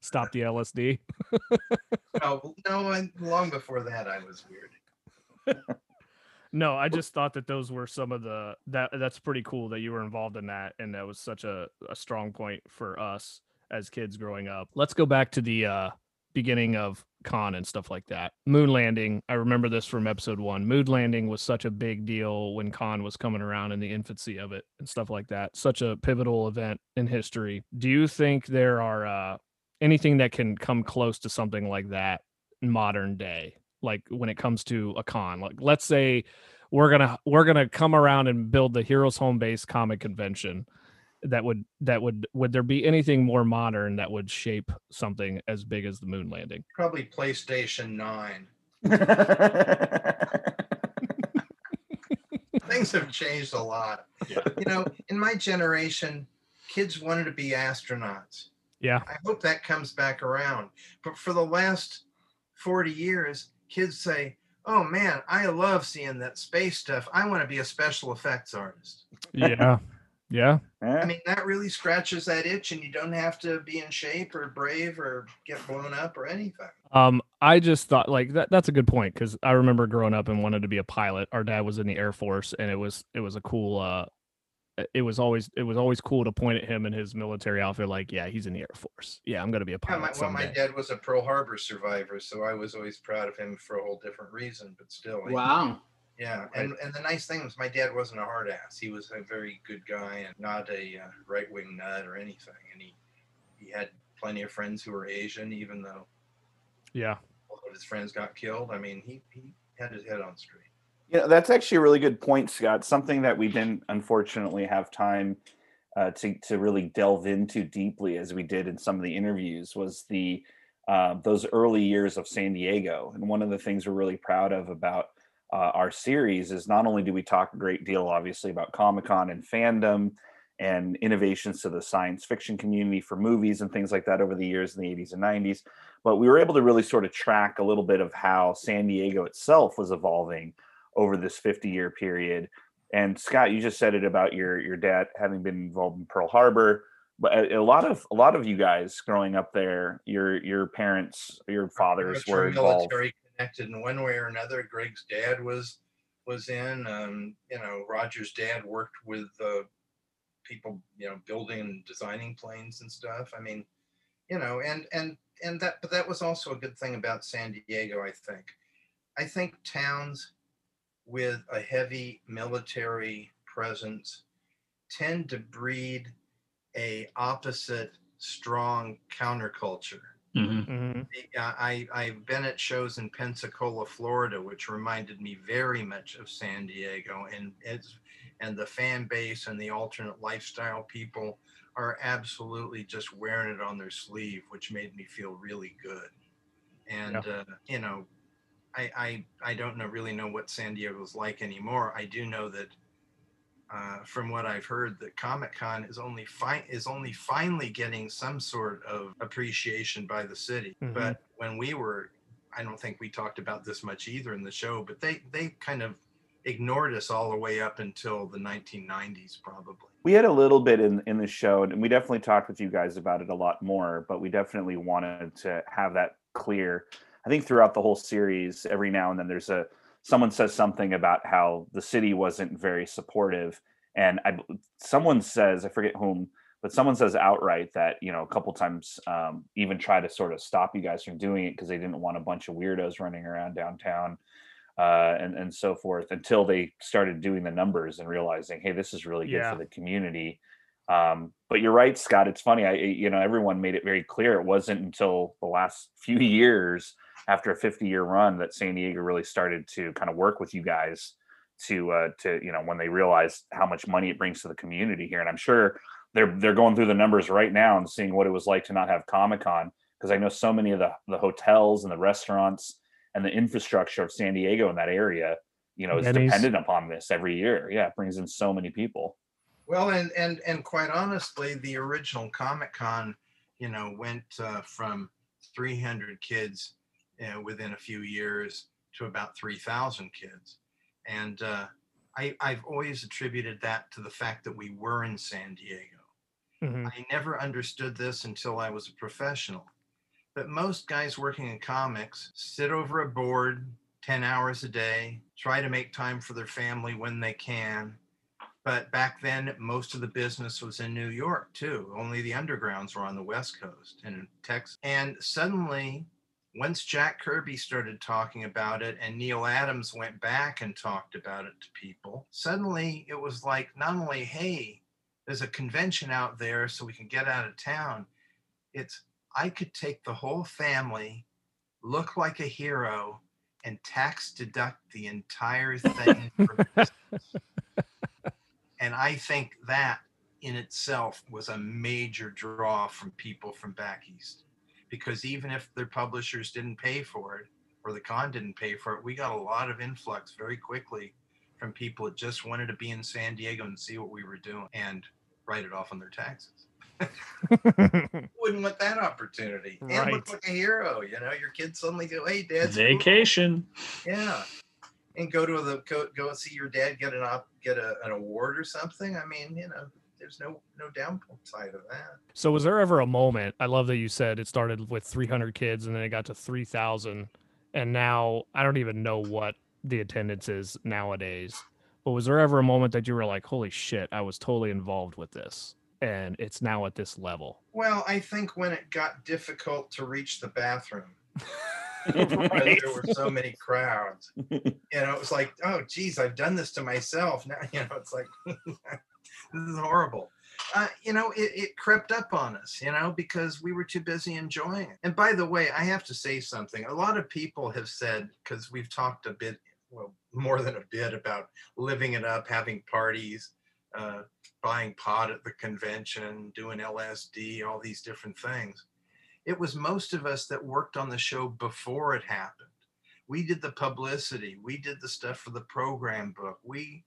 stop the LSD. No, *laughs* no, I, long before that, I was weird. *laughs* No, I just thought that those were some of the that that's pretty cool that you were involved in that and that was such a, a strong point for us as kids growing up. Let's go back to the uh beginning of con and stuff like that. Moon landing, I remember this from episode 1. Moon landing was such a big deal when con was coming around in the infancy of it and stuff like that. Such a pivotal event in history. Do you think there are uh anything that can come close to something like that modern day? Like when it comes to a con, like let's say we're gonna we're gonna come around and build the Heroes Home Base comic convention. That would that would would there be anything more modern that would shape something as big as the moon landing? Probably PlayStation 9. *laughs* Things have changed a lot. Yeah. You know, in my generation, kids wanted to be astronauts. Yeah, I hope that comes back around. But for the last 40 years, kids say, Oh man, I love seeing that space stuff. I want to be a special effects artist. yeah, *laughs* Yeah. I mean, that really scratches that itch, and you don't have to be in shape or brave or get blown up or anything. Um, I just thought like that that's a good point because I remember growing up and wanted to be a pilot. Our dad was in the Air Force and it was it was a cool uh it was always it was always cool to point at him in his military outfit like, yeah, he's in the Air Force. Yeah, I'm gonna be a Yeah, pilot. my, well, my dad was a Pearl Harbor survivor, so I was always proud of him for a whole different reason. But still, he- Wow. Yeah. And and the nice thing was, my dad wasn't a hard ass. He was a very good guy and not a uh, right wing nut or anything. And he he had plenty of friends who were Asian, even though Yeah. a lot of his friends got killed. I mean, he he had his head on straight. Yeah, that's actually a really good point, Scott. Something that we didn't unfortunately have time uh, to to really delve into deeply as we did in some of the interviews was the uh, those early years of San Diego. And one of the things we're really proud of about uh, our series is not only do we talk a great deal, obviously, about Comic Con and fandom and innovations to the science fiction community for movies and things like that over the years in the 80s and 90s, but we were able to really sort of track a little bit of how San Diego itself was evolving over this 50 year period. And Scott, you just said it about your your dad having been involved in Pearl Harbor, but a, lot of a lot of you guys growing up there, your your parents, your fathers were involved. military connected in one way or another. Greg's dad was was in. Um, you know, Roger's dad worked with uh, people, you know, building and designing planes and stuff. I mean, you know, and and and that, but that was also a good thing about San Diego. I think. I think towns with a heavy military presence tend to breed a opposite strong counterculture. Mhm. hmm Yeah, I, I've been at shows in Pensacola, Florida, which reminded me very much of San Diego, and it's and the fan base and the alternate lifestyle people are absolutely just wearing it on their sleeve, which made me feel really good. And uh, you know, I, I I don't know really know what San Diego's like anymore. I do know that uh, from what I've heard, that Comic Con is only fi- is only finally getting some sort of appreciation by the city. Mhm. But when we were, I don't think we talked about this much either in the show. But they they kind of ignored us all the way up until the 1990s, probably. We had a little bit in in the show, and we definitely talked with you guys about it a lot more. But we definitely wanted to have that clear. I think throughout the whole series, every now and then there's a someone says something about how the city wasn't very supportive, and I someone says I forget whom, but someone says outright that you know a couple times um, even try to sort of stop you guys from doing it because they didn't want a bunch of weirdos running around downtown uh, and and so forth until they started doing the numbers and realizing, hey, this is really good Yeah. for the community. Um, but you're right, Scott. It's funny. I you know everyone made it very clear. It wasn't until the last few *laughs* years after a 50 year run that San Diego really started to kind of work with you guys to uh, to you know when they realized how much money it brings to the community here. And I'm sure they're they're going through the numbers right now and seeing what it was like to not have Comic Con because I know so many of the the hotels and the restaurants and the infrastructure of San Diego in that area, you know, is Denny's. dependent upon this every year. Yeah, it brings in so many people. Well, and and and quite honestly, the original Comic Con, you know, went uh, from 300 kids uh, within a few years to about 3,000 kids, and uh, I I've always attributed that to the fact that we were in San Diego. hmm I never understood this until I was a professional. But most guys working in comics sit over a board 10 hours a day, try to make time for their family when they can. But back then, most of the business was in New York too. Only the undergrounds were on the West Coast and in Texas. And suddenly, once Jack Kirby started talking about it and Neal Adams went back and talked about it to people, suddenly it was like not only, hey, there's a convention out there so we can get out of town. It's I could take the whole family, look like a hero, and tax deduct the entire *laughs* thing. for and I think that in itself was a major draw from people from back east. Because even if their publishers didn't pay for it or the con didn't pay for it, we got a lot of influx very quickly from people that just wanted to be in San Diego and see what we were doing and write it off on their taxes. *laughs* Wouldn't want that opportunity. And look like a hero. You know, your kids suddenly go, "Hey, Dad's cool." Vacation. Yeah, and go to the go go see your dad get an op get a, an award or something. I mean, you know, there's no no downside of that. So was there ever a moment? I love that you said it started with 300 kids and then it got to 3,000, and now I don't even know what the attendance is nowadays. But was there ever a moment that you were like, "Holy shit, I was totally involved with this, and it's now at this level"? Well, I think when it got difficult to reach the bathroom, *laughs* because there were so many crowds, *laughs* you know, it was like, oh, geez, I've done this to myself. Now, *laughs* you know, it's like, this is horrible. Uh, you know, it, it crept up on us, you know, because we were too busy enjoying it. And by the way, I have to say something. A lot of people have said, because we've talked a bit, well, more than a bit about living it up, having parties, uh, buying pot at the convention, doing LSD, all these different things. It was most of us that worked on the show before it happened. We did the publicity, we did the stuff for the program book. We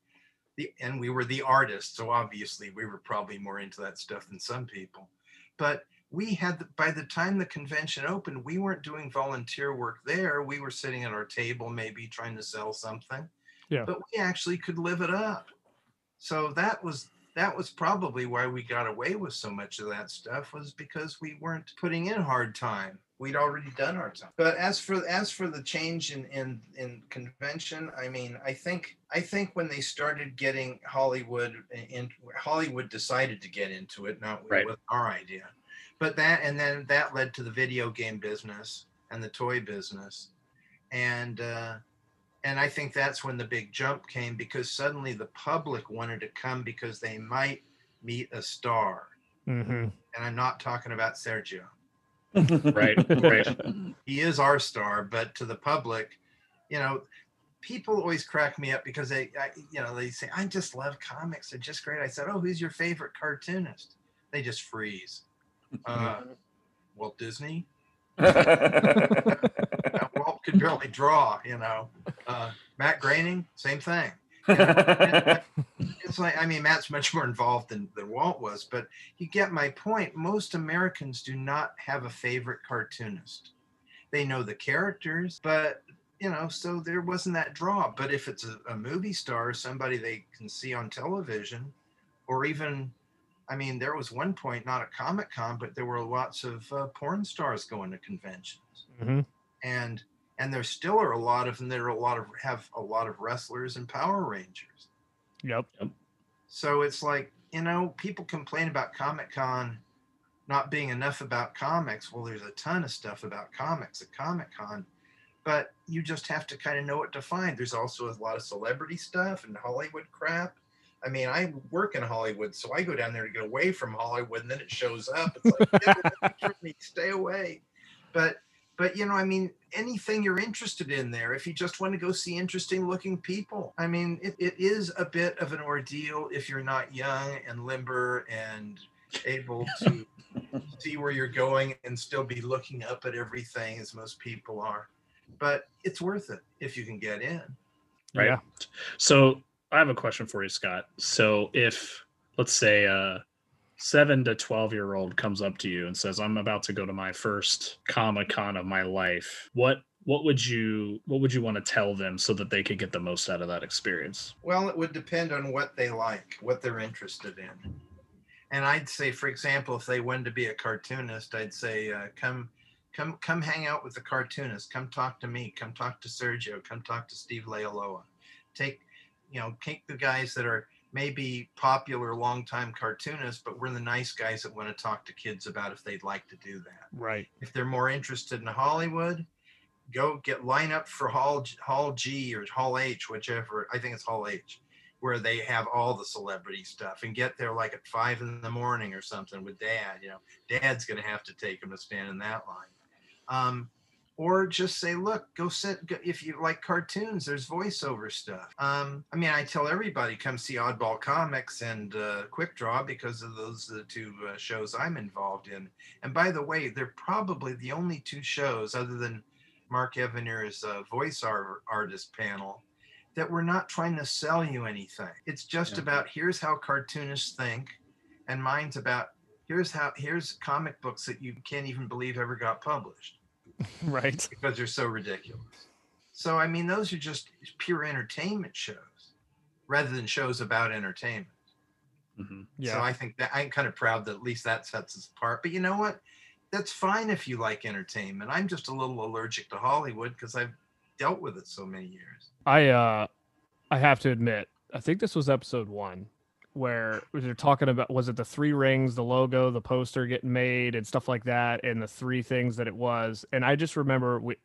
the and we were the artists, so obviously we were probably more into that stuff than some people. But we had the, by the time the convention opened, we weren't doing volunteer work there. We were sitting at our table, maybe trying to sell something. Yeah. But we actually could live it up. So that was that was probably why we got away with so much of that stuff was because we weren't putting in hard time. We'd already done our time. But as for as for the change in in in convention, I mean, I think I think when they started getting Hollywood in Hollywood decided to get into it, not Right. with our idea. But that and then that led to the video game business and the toy business. And uh and I think that's when the big jump came because suddenly the public wanted to come because they might meet a star. Mm-hmm. And I'm not talking about Sergio. Right, right. *laughs* He is our star, but to the public, you know, people always crack me up because they, I, you know, they say, I just love comics. They're just great. I said, Oh, who's your favorite cartoonist? They just freeze. Uh, Walt Disney. *laughs* Walt could barely draw, you know. Uh, Matt Groening, same thing. *laughs* You know, it's like I mean Matt's much more involved than, than Walt was, but you get my point. Most Americans do not have a favorite cartoonist. They know the characters, but you know, so there wasn't that draw. But if it's a, a movie star, somebody they can see on television, or even, I mean, there was one point, not a Comic Con, but there were lots of uh, porn stars going to conventions Mm-hmm. and and there still are a lot of them there are a lot of have a lot of wrestlers and power rangers Yep. So it's like you know people complain about comic con not being enough about comics. Well there's a ton of stuff about comics at comic con but you just have to kind of know what to find. There's also a lot of celebrity stuff and hollywood crap. I mean i work in hollywood so i go down there to get away from hollywood and then it shows up. It's like "Get away from me, stay away. But but you know i mean anything you're interested in there if you just want to go see interesting looking people i mean it, it is a bit of an ordeal if you're not young and limber and able to *laughs* see where you're going and still be looking up at everything as most people are but it's worth it if you can get in Right. Yeah. So I have a question for you, Scott. So if let's say a seven to twelve year old comes up to you and says, I'm about to go to my first Comic Con of my life, what what would you what would you want to tell them so that they could get the most out of that experience? Well, it would depend on what they like, what they're interested in. And I'd say, for example, if they wanted to be a cartoonist, I'd say, uh, come, come, come, hang out with the cartoonist. Come talk to me. Come talk to Sergio. Come talk to Steve Leialoha. Take, you know, take the guys that are maybe popular, longtime cartoonists, but we're the nice guys that want to talk to kids about if they'd like to do that Right. if they're more interested in Hollywood, go get line up for Hall Hall G or Hall H, whichever. I think it's Hall H, where they have all the celebrity stuff, and get there like at five in the morning or something with Dad. You know, Dad's gonna have to take him to stand in that line. Um, or just say, look, go sit. Go, if you like cartoons, there's voiceover stuff. Um, I mean, I tell everybody come see Oddball Comics and uh, Quick Draw because of those are the two uh, shows I'm involved in. And by the way, they're probably the only two shows, other than Mark Evanier's uh, voice art- artist panel, that we're not trying to sell you anything. It's just Yeah. about here's how cartoonists think, and mine's about here's how here's comic books that you can't even believe ever got published *laughs* Right. because they're so ridiculous. So I mean, those are just pure entertainment shows, rather than shows about entertainment. Mhm. Yeah. So I think that I'm kind of proud that at least that sets us apart. But you know what? That's fine if you like entertainment. I'm just a little allergic to Hollywood because I've dealt with it so many years. I uh I have to admit, I think this was episode one where they're talking about was it the three rings, the logo, the poster getting made and stuff like that, and the three things that it was. And I just remember we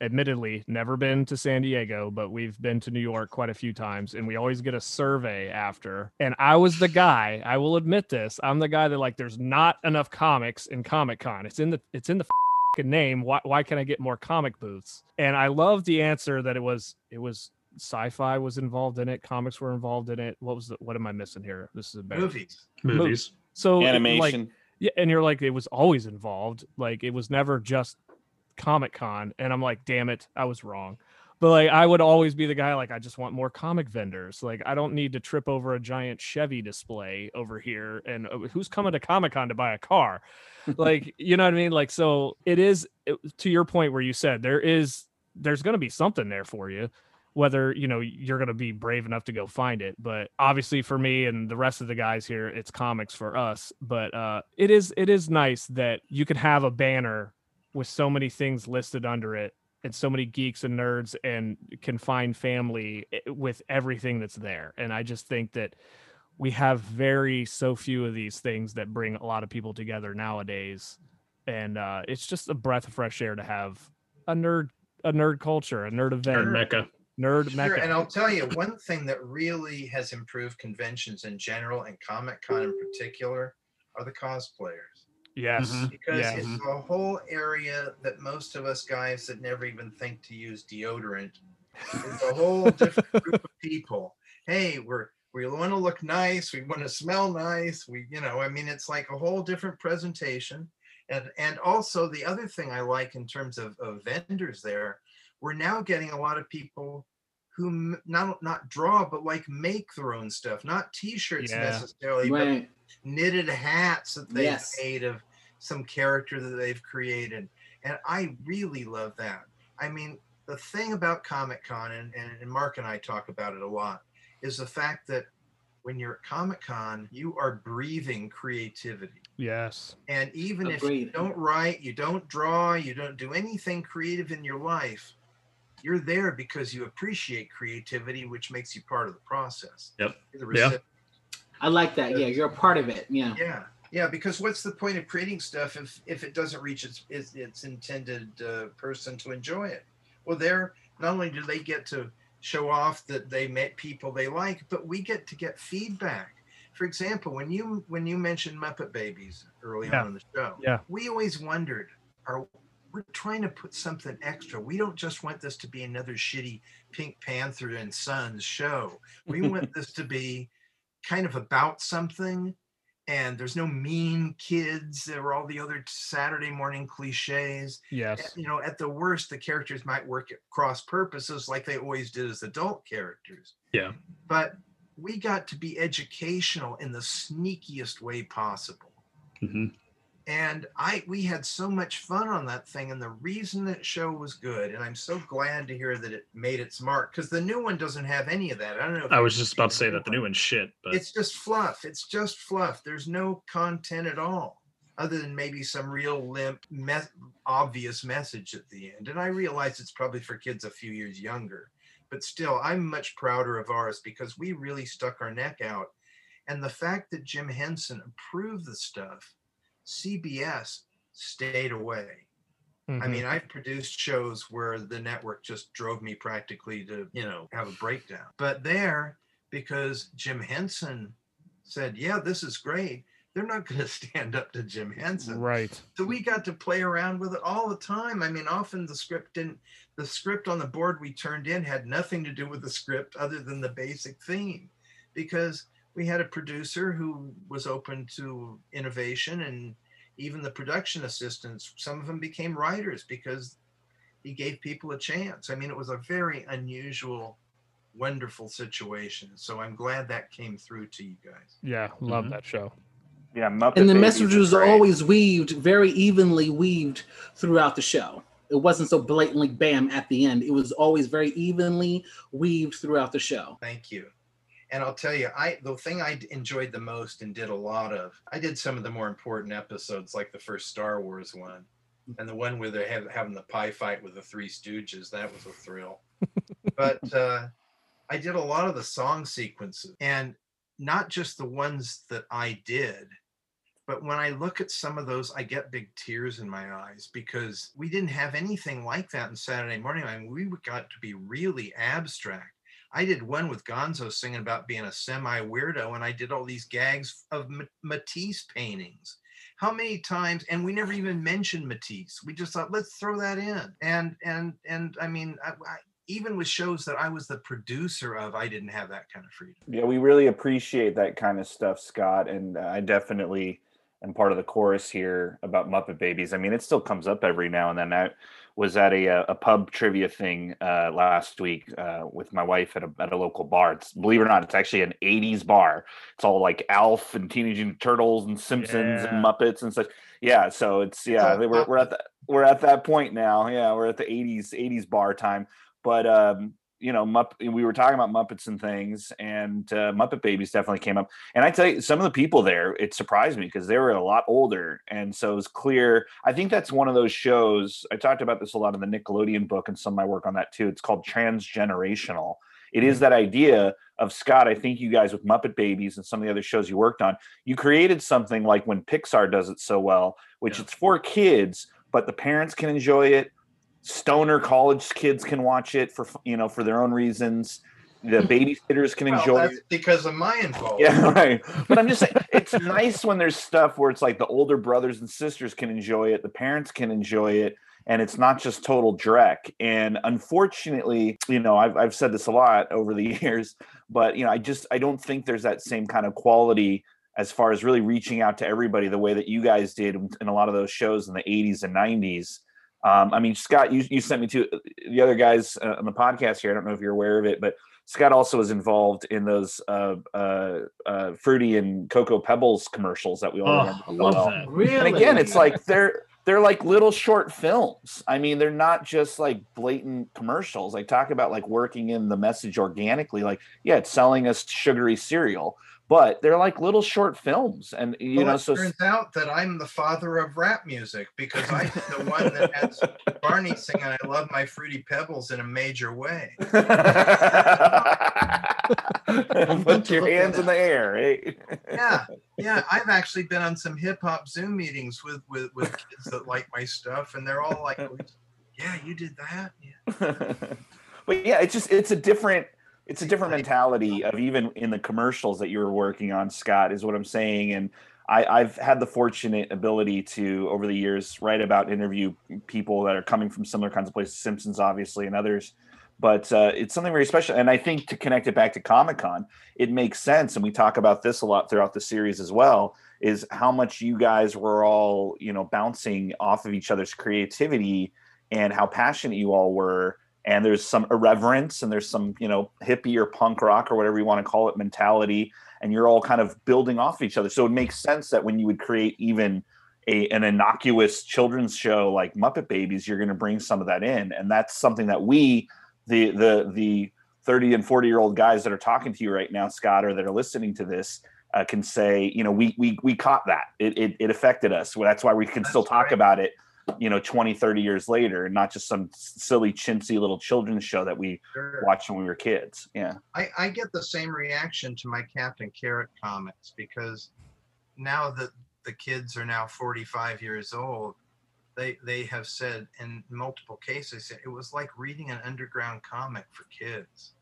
admittedly never been to San Diego, but we've been to New York quite a few times, and we always get a survey after. And I was the guy, I will admit this. I'm the guy that like there's not enough comics in Comic Con. It's in the it's in the name. Why why can I get more comic booths? And I love the answer that it was it was sci-fi was involved in it, comics were involved in it. What was the what am I missing here? This is a better Movies. Movies. So like, Animation. yeah, and you're like, it was always involved. Like it was never just Comic Con. And I'm like, damn it, I was wrong. But like I would always be the guy like I just want more comic vendors. Like I don't need to trip over a giant Chevy display over here. And uh, who's coming to Comic Con to buy a car? *laughs* like you know what I mean? Like so it is it, to your point where you said there is there's going to be something there for you whether you know you're going to be brave enough to go find it but obviously for me and the rest of the guys here it's comics for us but uh it is it is nice that you can have a banner with so many things listed under it and so many geeks and nerds and can find family with everything that's there and i just think that we have very so few of these things that bring a lot of people together nowadays and uh it's just a breath of fresh air to have a nerd a nerd culture a nerd event Nerd Mecca. Nerd Sure, mecca and I'll tell you one thing that really has improved conventions in general and Comic Con in particular are the cosplayers. yes Mhm. Because Yeah. it's a whole area that most of us guys that never even think to use deodorant. It's a whole *laughs* different group of people. Hey, we're we want to look nice, we want to smell nice, we, you know, I mean it's like a whole different presentation. And and also the other thing I like in terms of, of vendors there, we're now getting a lot of people who m- not not draw but like make their own stuff, not t-shirts Yeah. necessarily, but knitted hats that they've Yes. made of some character that they've created. And I really love that. I mean, the thing about Comic Con, and, and, and Mark and I talk about it a lot, is the fact that when you're at Comic Con, you are breathing creativity. yes And even if you don't write, you don't draw, you don't do anything creative in your life, you're there because you appreciate creativity, which makes you part of the process. Yep. The Yeah. I like that. Yeah, you're a part of it. Yeah. Yeah, yeah. Because what's the point of creating stuff if if it doesn't reach its its, its intended uh, person to enjoy it? Well, they're not only do they get to show off that they met people they like, but we get to get feedback. For example, when you when you mentioned Muppet Babies early Yeah. on in the show, Yeah. we always wondered, are we're trying to put something extra. We don't just want this to be another shitty Pink Panther and Sons show. We want *laughs* this to be kind of about something and there's no mean kids there were all the other saturday morning cliches yes you know at the worst the characters might work at cross purposes like they always did as adult characters Yeah. but we got to be educational in the sneakiest way possible Mhm. And i we had so much fun on that thing and the reason that show was good and i'm so glad to hear that it made its mark because the new one doesn't have any of that i don't know if I was just about to say that the new one's shit, but it's just fluff. It's just fluff. There's no content at all, other than maybe some real limp, me- obvious message at the end. And I realize it's probably for kids a few years younger, but still, I'm much prouder of ours because we really stuck our neck out. And the fact that Jim Henson approved the stuff, CBS stayed away. I Mhm. mean, I've produced shows where the network just drove me practically to, you know, have a breakdown. But there, because Jim Henson said, yeah, this is great, they're not *laughs* going to stand up to Jim Henson. right So we got to play around with it all the time. I mean, often the script didn't, the script on the board we turned in had nothing to do with the script other than the basic theme because we had a producer who was open to innovation and even the production assistants, some of them became writers because he gave people a chance. I mean, it was a very unusual, wonderful situation. So I'm glad that came through to you guys. yeah love Mhm. that show Yeah, Muppet And the Babies message was always weaved, very evenly weaved throughout the show. It wasn't so blatantly bam at the end. It was always very evenly weaved throughout the show. Thank you. And I'll tell you, I the thing I enjoyed the most and did a lot of, I did some of the more important episodes, like the first Star Wars one, and the one where they have having the pie fight with the Three Stooges. That was a thrill. *laughs* but uh, I did a lot of the song sequences, and not just the ones that I did. But when I look at some of those, I get big tears in my eyes because we didn't have anything like that in Saturday morning. I mean, we got to be really abstract I did one with Gonzo singing about being a semi weirdo, and I did all these gags of Matisse paintings. How many times? And we never even mentioned Matisse. We just thought, let's throw that in. And and and I mean, I, I, even with shows that I was the producer of, I didn't have that kind of freedom. Yeah, we really appreciate that kind of stuff, Scott, and uh, I definitely am part of the chorus here about Muppet Babies. I mean, it still comes up every now and then. I, was at a, uh, a pub trivia thing uh, last week uh, with my wife at a, at a local bar. It's, believe it or not, it's actually an 80s bar. It's all like Alf and Teenage Mutant Turtles and Simpsons yeah. and Muppets and such. Yeah, so it's yeah, we're, we're at the, we're at that point now. Yeah, we're at the 80s 80s bar time. But um, you know, Mupp- we were talking about Muppets and things, and uh, Muppet Babies definitely came up. And I tell you, some of the people there, it surprised me because they were a lot older, and so it was clear. I think that's one of those shows. I talked about this a lot in the Nickelodeon book and some of my work on that too. It's called transgenerational. It is mm-hmm. that idea of Scott. I think you guys with Muppet Babies and some of the other shows you worked on, you created something like when Pixar does it so well, which yeah. it's for kids, but the parents can enjoy it stoner college kids can watch it for you know for their own reasons the *laughs* babysitters can well, enjoy it because of my involvement. Yeah, *laughs* right. But I'm just saying it's nice when there's stuff where it's like the older brothers and sisters can enjoy it, the parents can enjoy it, and it's not just total dreck. And unfortunately, you know, I've I've said this a lot over the *laughs* years, but you know, I just I don't think there's that same kind of quality as far as really reaching out to everybody the way that you guys did in a lot of those shows in the 80s and 90s um, I mean, Scott, you, you sent me to uh, the other guys uh, on the podcast here. I don't know if you're aware of it, but Scott also was involved in those uh, uh, uh, fruity and cocoa pebbles commercials that we all oh, remember. love well. that. Really? And again, it's like they're they're like little short films. I mean, they're not just like blatant commercials. I talk about like working in the message organically. Like, yeah, it's selling us sugary cereal, but they're like little short films and you well, know so it turns out that i'm the father of rap music because i'm *laughs* the one that has barney singing i love my fruity pebbles in a major way. *laughs* *laughs* Put your hands in the air right? yeah yeah i've actually been on some hip-hop zoom meetings with with with kids that like my stuff and they're all like yeah you did that? Yeah. But yeah it's just it's a different it's a different mentality of even in the commercials that you were working on, Scott, is what I'm saying. And I, have had the fortunate ability to, over the years, write about, interview people that are coming from similar kinds of places, Simpsons, obviously, and others. But uh, it's something very special. And I think to connect it back to Comic Con, it makes sense. And we talk about this a lot throughout the series as well is how much you guys were all, you know, bouncing off of each other's creativity and how passionate you all were and there's some irreverence and there's some you know hippie or punk rock or whatever you want to call it mentality and you're all kind of building off each other. So it makes sense that when you would create even a, an innocuous children's show like muppet babies you're going to bring some of that in. And that's something that we the the the 30 and 40 year old guys that are talking to you right now scott or that are listening to this uh, can say you know we we we caught that. It it, it affected us. Well, that's why we can that's still talk right. about it you know 20 30 years later and not just some silly chintzy little children's show that we sure. watched when we were kids. Yeah. I, I get the same reaction to my captain carrot comics because now that the kids are now 45 years old they they have said in multiple cases it was like reading an underground comic for kids.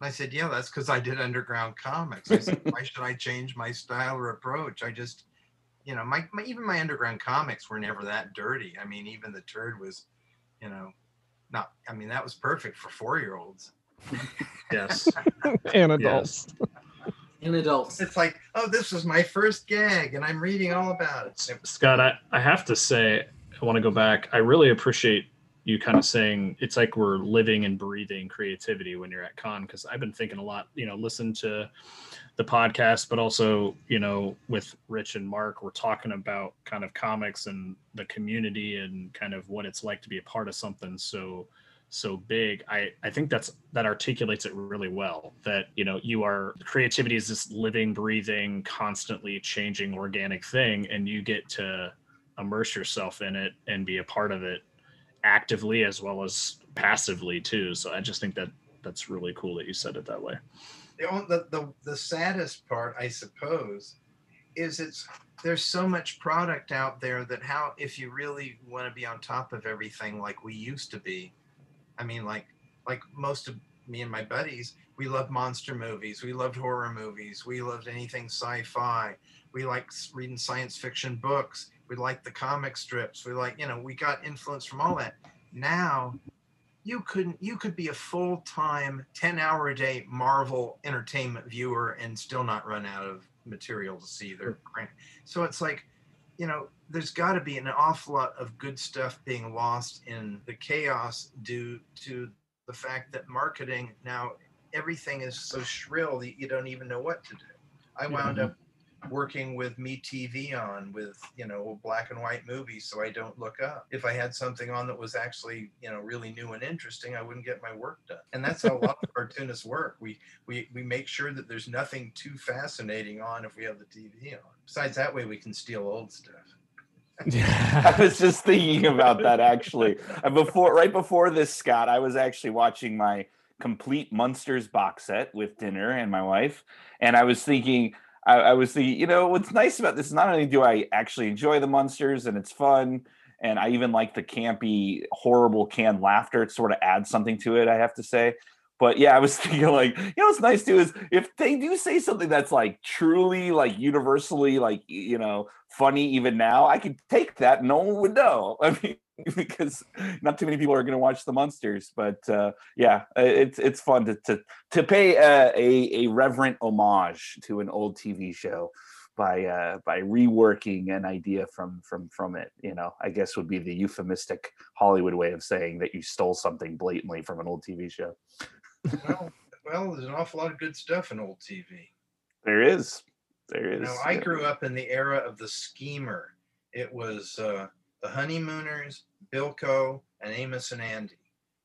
And i said yeah that's because i did underground comics. I said *laughs* why should i change my style or approach? I just you know, my, my even my underground comics were never that dirty. I mean, even the turd was, you know, not. I mean, that was perfect for four year olds. yes, *laughs* and adults. Yes. And adults. It's like, oh, this was my first gag, and I'm reading all about it. Scott, I, I have to say, I want to go back. I really appreciate you kind of saying it's like we're living and breathing creativity when you're at con because I've been thinking a lot, you know, listen to the podcast, but also, you know, with Rich and Mark, we're talking about kind of comics and the community and kind of what it's like to be a part of something so so big. I i think that's that articulates it really well that you know you are creativity is this living breathing constantly changing organic thing and you get to immerse yourself in it and be a part of it actively as well as passively too. So i just think that that's really cool that you said it that way the, the the the saddest part, I suppose, is it's there's so much product out there that how if you really want to be on top of everything like we used to be, I mean like like most of me and my buddies, we loved monster movies, we loved horror movies, we loved anything sci-fi, we like reading science fiction books, we liked the comic strips, we like you know we got influence from all that. Now you couldn't you could be a full-time 10 hour a day marvel entertainment viewer and still not run out of material to see their so it's like you know there's got to be an awful lot of good stuff being lost in the chaos due to the fact that marketing now everything is so shrill that you don't even know what to do. I wound mm-hmm. up working with MeTV on with you know black and white movies so I don't look up. If I had something on that was actually you know really new and interesting, I wouldn't get my work done. And that's how a lot of *laughs* cartoonists work. We we we make sure that there's nothing too fascinating on if we have the TV on. Besides that way we can steal old stuff. *laughs* I was just thinking about that actually. Before right before this, Scott, I was actually watching my complete Munsters box set with dinner and my wife, and I was thinking I, I was thinking, you know, what's nice about this is not only do I actually enjoy the Munsters and it's fun, and I even like the campy, horrible canned laughter. It sort of adds something to it, I have to say. But yeah, I was *laughs* thinking like, you know, what's nice too is if they do say something that's like truly like universally like you know funny even now, I could take that. No one would know. *laughs* I mean, *laughs* because not too many people are going to watch the Munsters But uh, yeah, it's it's fun to to to pay a, a, a reverent homage to an old TV show by uh, by reworking an idea from from from it. You know, I guess would be the euphemistic Hollywood way of saying that you stole something blatantly from an old TV show. well, well, there's an awful lot of good stuff in old TV. There is. There is. You know, I grew up in the era of the schemer. It was uh, the Honeymooners, Bilko, and Amos and Andy.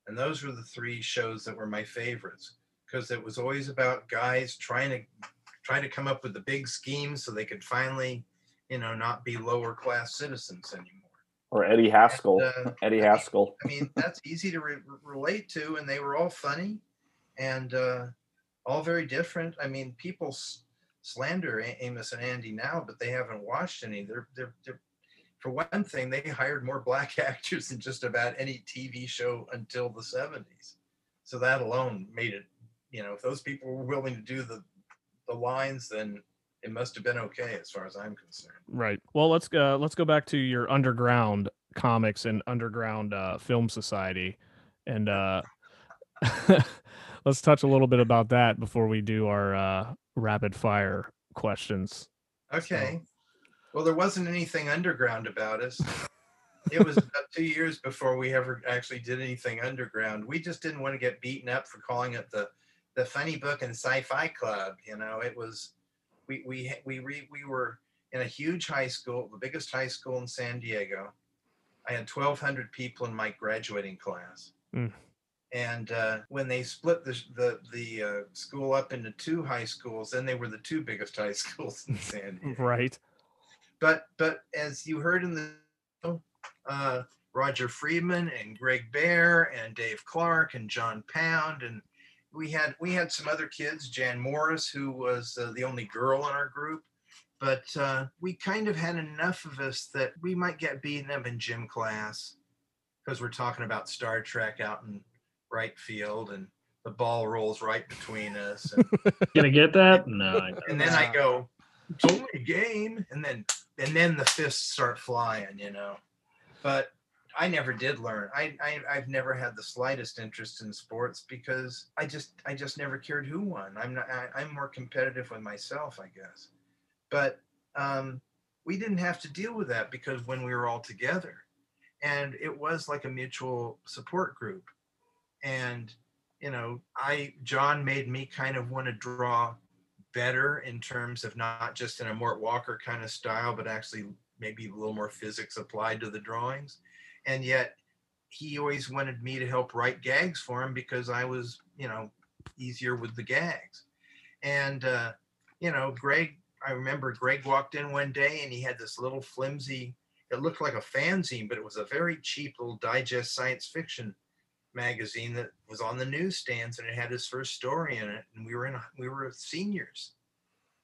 And those were the three shows that were my favorites because it was always about guys trying to trying to come up with the big schemes so they could finally, you know, not be lower class citizens anymore. Or Eddie Haskell. And, uh, Eddie Haskell. I mean, that's easy to re- relate to, and they were all funny and uh, all very different. I mean, people s- slander Amos and Andy now, but they haven't watched any. They're they're they're for one thing, they hired more black *laughs* actors than just about any TV show until the 70s. So that alone made it, you know, if those people were willing to do the the lines, then it must have been okay as far as I'm concerned. Right. Well, let's go. Uh, let's go back to your underground comics and underground uh, film society, and uh, *laughs* let's touch a little bit about that before we do our uh, rapid fire questions. Okay. So, well, there wasn't anything underground about us. it was about two years before we ever actually did anything underground. We just didn't want to get beaten up for calling it the the funny book and sci-fi club. You know, it was we we we re, we were in a huge high school, the biggest high school in San Diego. I had 1,200 people in my graduating class. Mm. And uh, when they split the the, the uh, school up into two high schools, then they were the two biggest *laughs* high schools in San Diego. *laughs* right but but as you heard in the uh, Roger Freedman and Greg Bear and Dave Clark and John Pound and we had we had some other kids, Jan Morris, who was uh, the only girl in our group, but uh, we kind of had enough of us that we might get beaten up in gym class because we're talking about Star Trek out in right field and the ball rolls right between us. And, *laughs* Gonna get that? No. and then I go, it's only a game, and then and then the fists start flying, you know. But I never did learn. I, I I've never had the slightest interest in sports because I just I just never cared who won. I'm not I, am more competitive with myself, I guess. But um, we didn't have to deal with that because when we were all together, and it was like a mutual support group, and you know I John made me kind of want to draw better in terms of not just in a Mort Walker kind of style, but actually maybe a little more physics applied to the drawings. And yet he always wanted me to help write gags for him because I was, you know, easier with the gags. And, uh, you know, Greg, I remember Greg walked in one day and he had this little flimsy, it looked like a fanzine, but it was a very cheap little digest science fiction magazine that was on the newsstands and it had his first story in it. And we were in, we were seniors.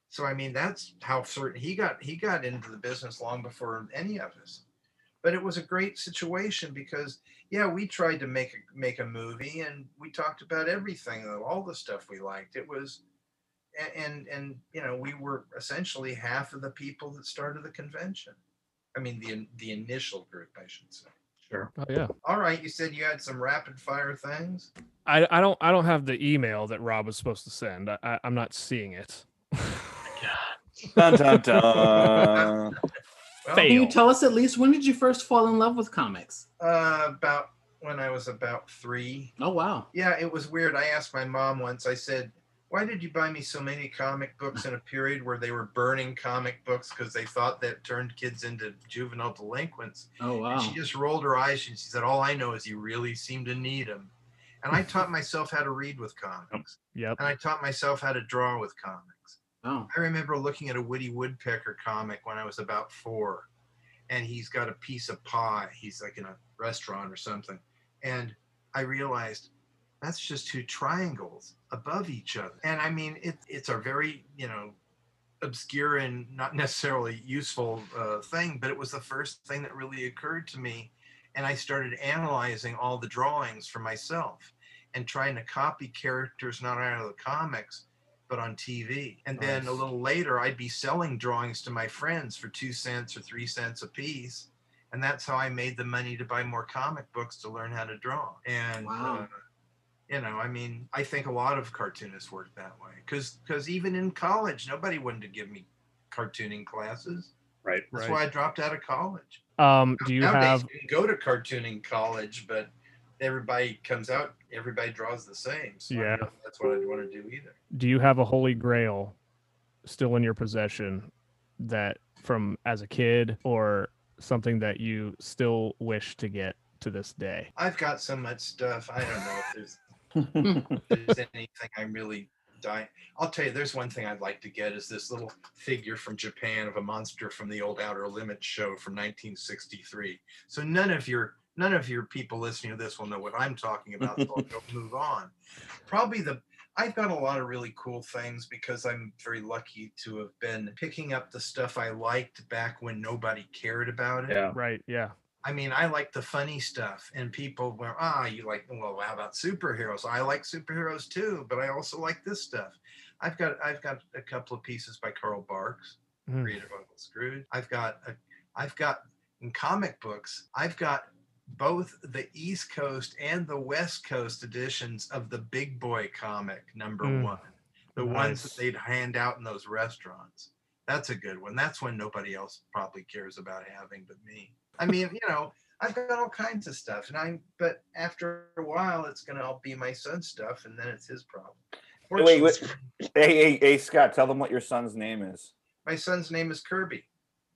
So, I mean, that's how certain he got, he got into the business long before any of us but it was a great situation because yeah we tried to make a make a movie and we talked about everything all the stuff we liked it was and and you know we were essentially half of the people that started the convention i mean the the initial group i should say Sure. Oh yeah. all right you said you had some rapid fire things I, I don't I don't have the email that Rob was supposed to send. I, I, I'm not seeing it. *laughs* Dun, dun, dun. Well, Can you tell us at least when did you first fall in love with comics? uh, about when i was about three Oh wow. Yeah, it was weird. I asked my mom once, I said, why did you buy me so many comic books in a period where they were burning comic books because they thought that turned kids into juvenile delinquents? Oh And wow. she just rolled her eyes and she said, all I know is you really seem to need them. And I taught myself how to read with comics. Yep. And I taught myself how to draw with comics. Oh. I remember looking at a Woody Woodpecker comic when I was about four, and he's got a piece of pie. He's like in a restaurant or something. And I realized that's just two triangles above each other. And I mean, it, it's a very, you know, obscure and not necessarily useful uh, thing, but it was the first thing that really occurred to me. And I started analyzing all the drawings for myself and trying to copy characters not out of the comics, but on TV. And then a little later, I'd be selling drawings to my friends for two cents or three cents a piece. And that's how I made the money to buy more comic books to learn how to draw. And, Wow. uh, you know, I mean, I think a lot of cartoonists work that way because because even in college, nobody wanted to give me cartooning classes. Right. That's Right. why I dropped out of college. Um, do you Nowadays, have you can go to cartooning college, but everybody comes out, everybody draws the same. So I don't Yeah. know if that's what I'd want to do either. do you have a holy grail still in your possession that from as a kid or something that you still wish to get to this day? I've got so much stuff. I don't know if there's if *laughs* there's anything I'm really dying. I'll tell you, there's one thing I'd like to get is this little figure from Japan of a monster from the old Outer Limits show from 1963. So none of your none of your people listening to this will know what I'm talking about. So I'll go *laughs* move on. Probably the I've got a lot of really cool things because I'm very lucky to have been picking up the stuff I liked back when nobody cared about it. Yeah. Right. Yeah. I mean, I like the funny stuff, and people were, ah, you like, well, how about superheroes? I like superheroes too, but I also like this stuff. I've got, I've got a couple of pieces by Carl Barks, Mhm. creator of Uncle Scrooge. I've got, a, I've got in comic books, I've got both the East Coast and the West Coast editions of the Big Boy comic number Mm. one, the ones that they'd hand out in those restaurants. That's a good one. That's one nobody else probably cares about having but me. I mean, you know, I've got all kinds of stuff, and I'm. But after a while, it's going to all be my son's stuff, and then it's his problem. Wait, wait. Fortunately, hey, hey, hey, Scott, tell them what your son's name is. My son's name is Kirby.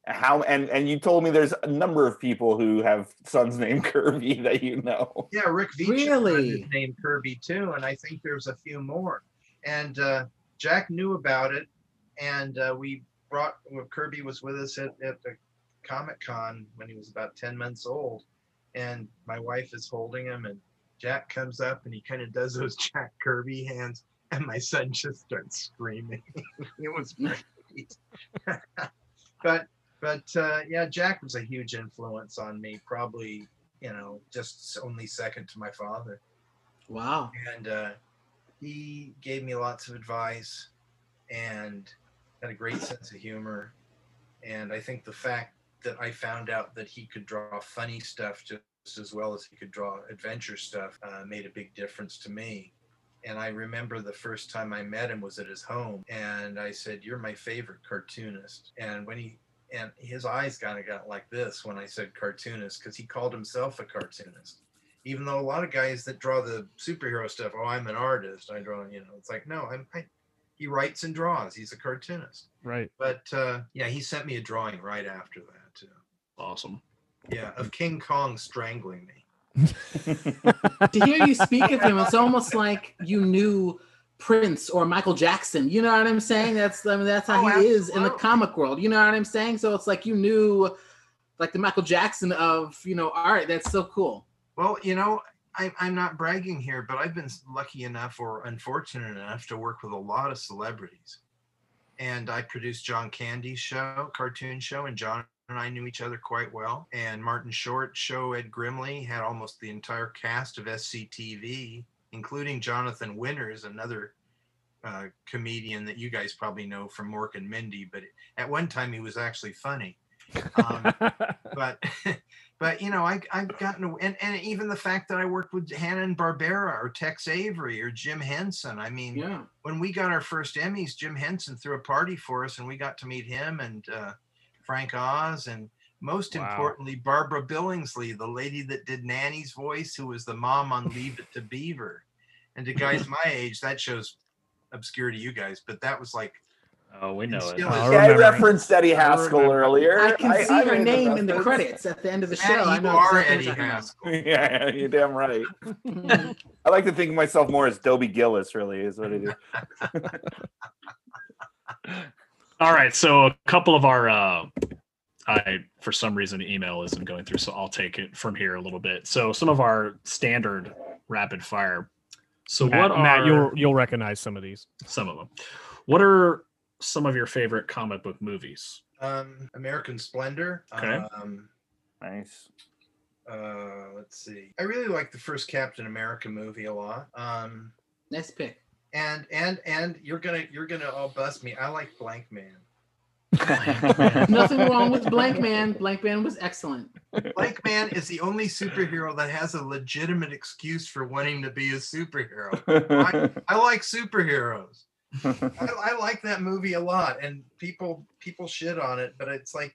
How and and you told me there's a number of people who have sons *laughs* named Kirby that you know. Yeah, Rick Beach Really? his name Kirby too, and I think there's a few more. And uh, Jack knew about it, and uh, we brought well, Kirby was with us at, at the Comic Con when he was about ten months old, and my wife is holding him, and Jack comes up and he kind of does those *laughs* Jack Kirby hands, and my son just starts screaming. *laughs* it was great. *laughs* but but uh, yeah, Jack was a huge influence on me. Probably you know just only second to my father Wow. and uh, he gave me lots of advice and had a great sense of humor and i think the fact that i found out that he could draw funny stuff just as well as he could draw adventure stuff uh, made a big difference to me and i remember the first time i met him was at his home and i said you're my favorite cartoonist and when he and his eyes kind of got like this when i said cartoonist because he called himself a cartoonist even though a lot of guys that draw the superhero stuff, oh, I'm an artist. I draw, you know, it's like, no, I'm, I, he writes and draws. He's a cartoonist. Right. But uh, yeah, he sent me a drawing right after that. Awesome. Yeah, of King Kong strangling me. *laughs* to hear you speak of him, it's almost like you knew Prince or Michael Jackson. You know what I'm saying? That's I mean, that's how Oh, he is in the comic world. You know what I'm saying? So it's like you knew, like the Michael Jackson of you know art. That's so cool. Well, you know, I, I'm not bragging here, but I've been lucky enough or unfortunate enough to work with a lot of celebrities. And I produced John Candy's show, cartoon show, and John and I knew each other quite well. And Martin Short, show, Ed Grimley, had almost the entire cast of SCTV, including Jonathan Winters, another uh, comedian that you guys probably know from Mork and Mindy. But at one time, he was actually funny. Um, *laughs* but but you know I, i've gotten and, and even the fact that i worked with hanna and barbera or tex avery or jim henson i mean Yeah. when we got our first emmys jim henson threw a party for us and we got to meet him and uh, frank oz and most Wow. importantly barbara billingsley the lady that did nanny's voice who was the mom on leave it to beaver and to guys *laughs* my age that shows obscure to you guys but that was like Oh, we know it. Still I Yeah, I referenced Eddie Haskell remember. earlier. I can see her made name in the reference. credits at the end of the show. Matt, I you know are exactly eddie what you're talking haskell *laughs* Yeah, you're damn right. *laughs* I like to think of myself more as Dobie Gillis, really, is what it is. All right, so a couple of our uh I for some reason email isn't going through, so I'll take it from here a little bit. So some of our standard rapid fire. So Matt, what Matt, you'll you'll recognize some of these. some of them? What are some of your favorite comic book movies? um american splendor Okay. um Nice. uh let's see i really like the first captain america movie a lot um nice pick. And and and you're gonna you're gonna all bust me i like Blankman *laughs* Nothing wrong with Blank Man. Blankman was excellent. blank man is the only superhero that has a legitimate excuse for wanting to be a superhero i like superheroes *laughs* I, I like that movie a lot and people people shit on it but it's like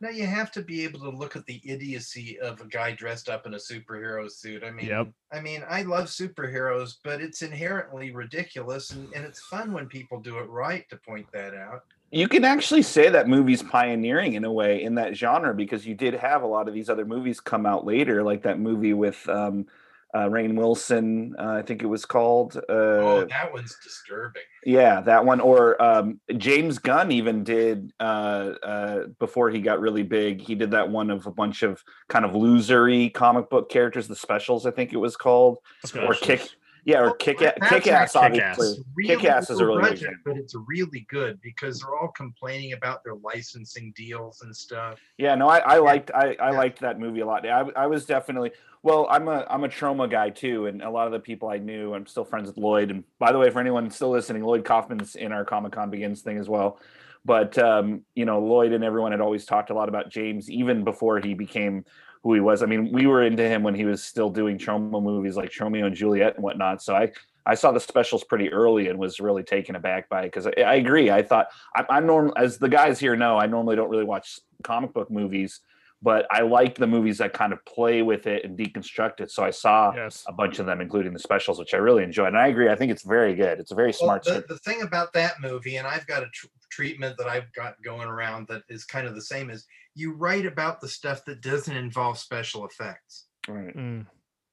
no you have to be able to look at the idiocy of a guy dressed up in a superhero suit i mean Yep. I mean, I love superheroes, but it's inherently ridiculous, and, and it's fun when people do it right to point that out. you can actually say that movie's pioneering in a way in that genre because you did have a lot of these other movies come out later, like that movie with um, uh, Rainn Wilson, uh, I think it was called. Uh, oh, that one's disturbing. Yeah, that one. Or um, James Gunn even did uh, uh, before he got really big. He did that one of a bunch of kind of losery comic book characters, the specials, I think it was called, or kick. Yeah, or Oh, kick that's kick ass. Obviously, It's really Kick-Ass is a really good budget, example. but it's really good because they're all complaining about their licensing deals and stuff. Yeah, no, I, I liked I, I liked that movie a lot. I, I was definitely well. I'm a I'm a Troma guy too, and a lot of the people I knew, I'm still friends with Lloyd. And by the way, for anyone still listening, Lloyd Kaufman's in our Comic Con Begins thing as well. But um, you know, Lloyd and everyone had always talked a lot about James even before he became who he was. I mean, we were into him when he was still doing Troma movies like Tromeo and Juliet and whatnot. So I I saw the specials pretty early and was really taken aback by it because I, I agree. I thought I, I'm normal as the guys here know. I normally don't really watch comic book movies, but I like the movies that kind of play with it and deconstruct it. So I saw Yes. a bunch of them, including the specials, which I really enjoyed. And I agree. I think it's very good. It's a very Well, smart. the, the thing about that movie, and I've got a tr- treatment that I've got going around that is kind of the same, is you write about the stuff that doesn't involve special effects. Right. Mm.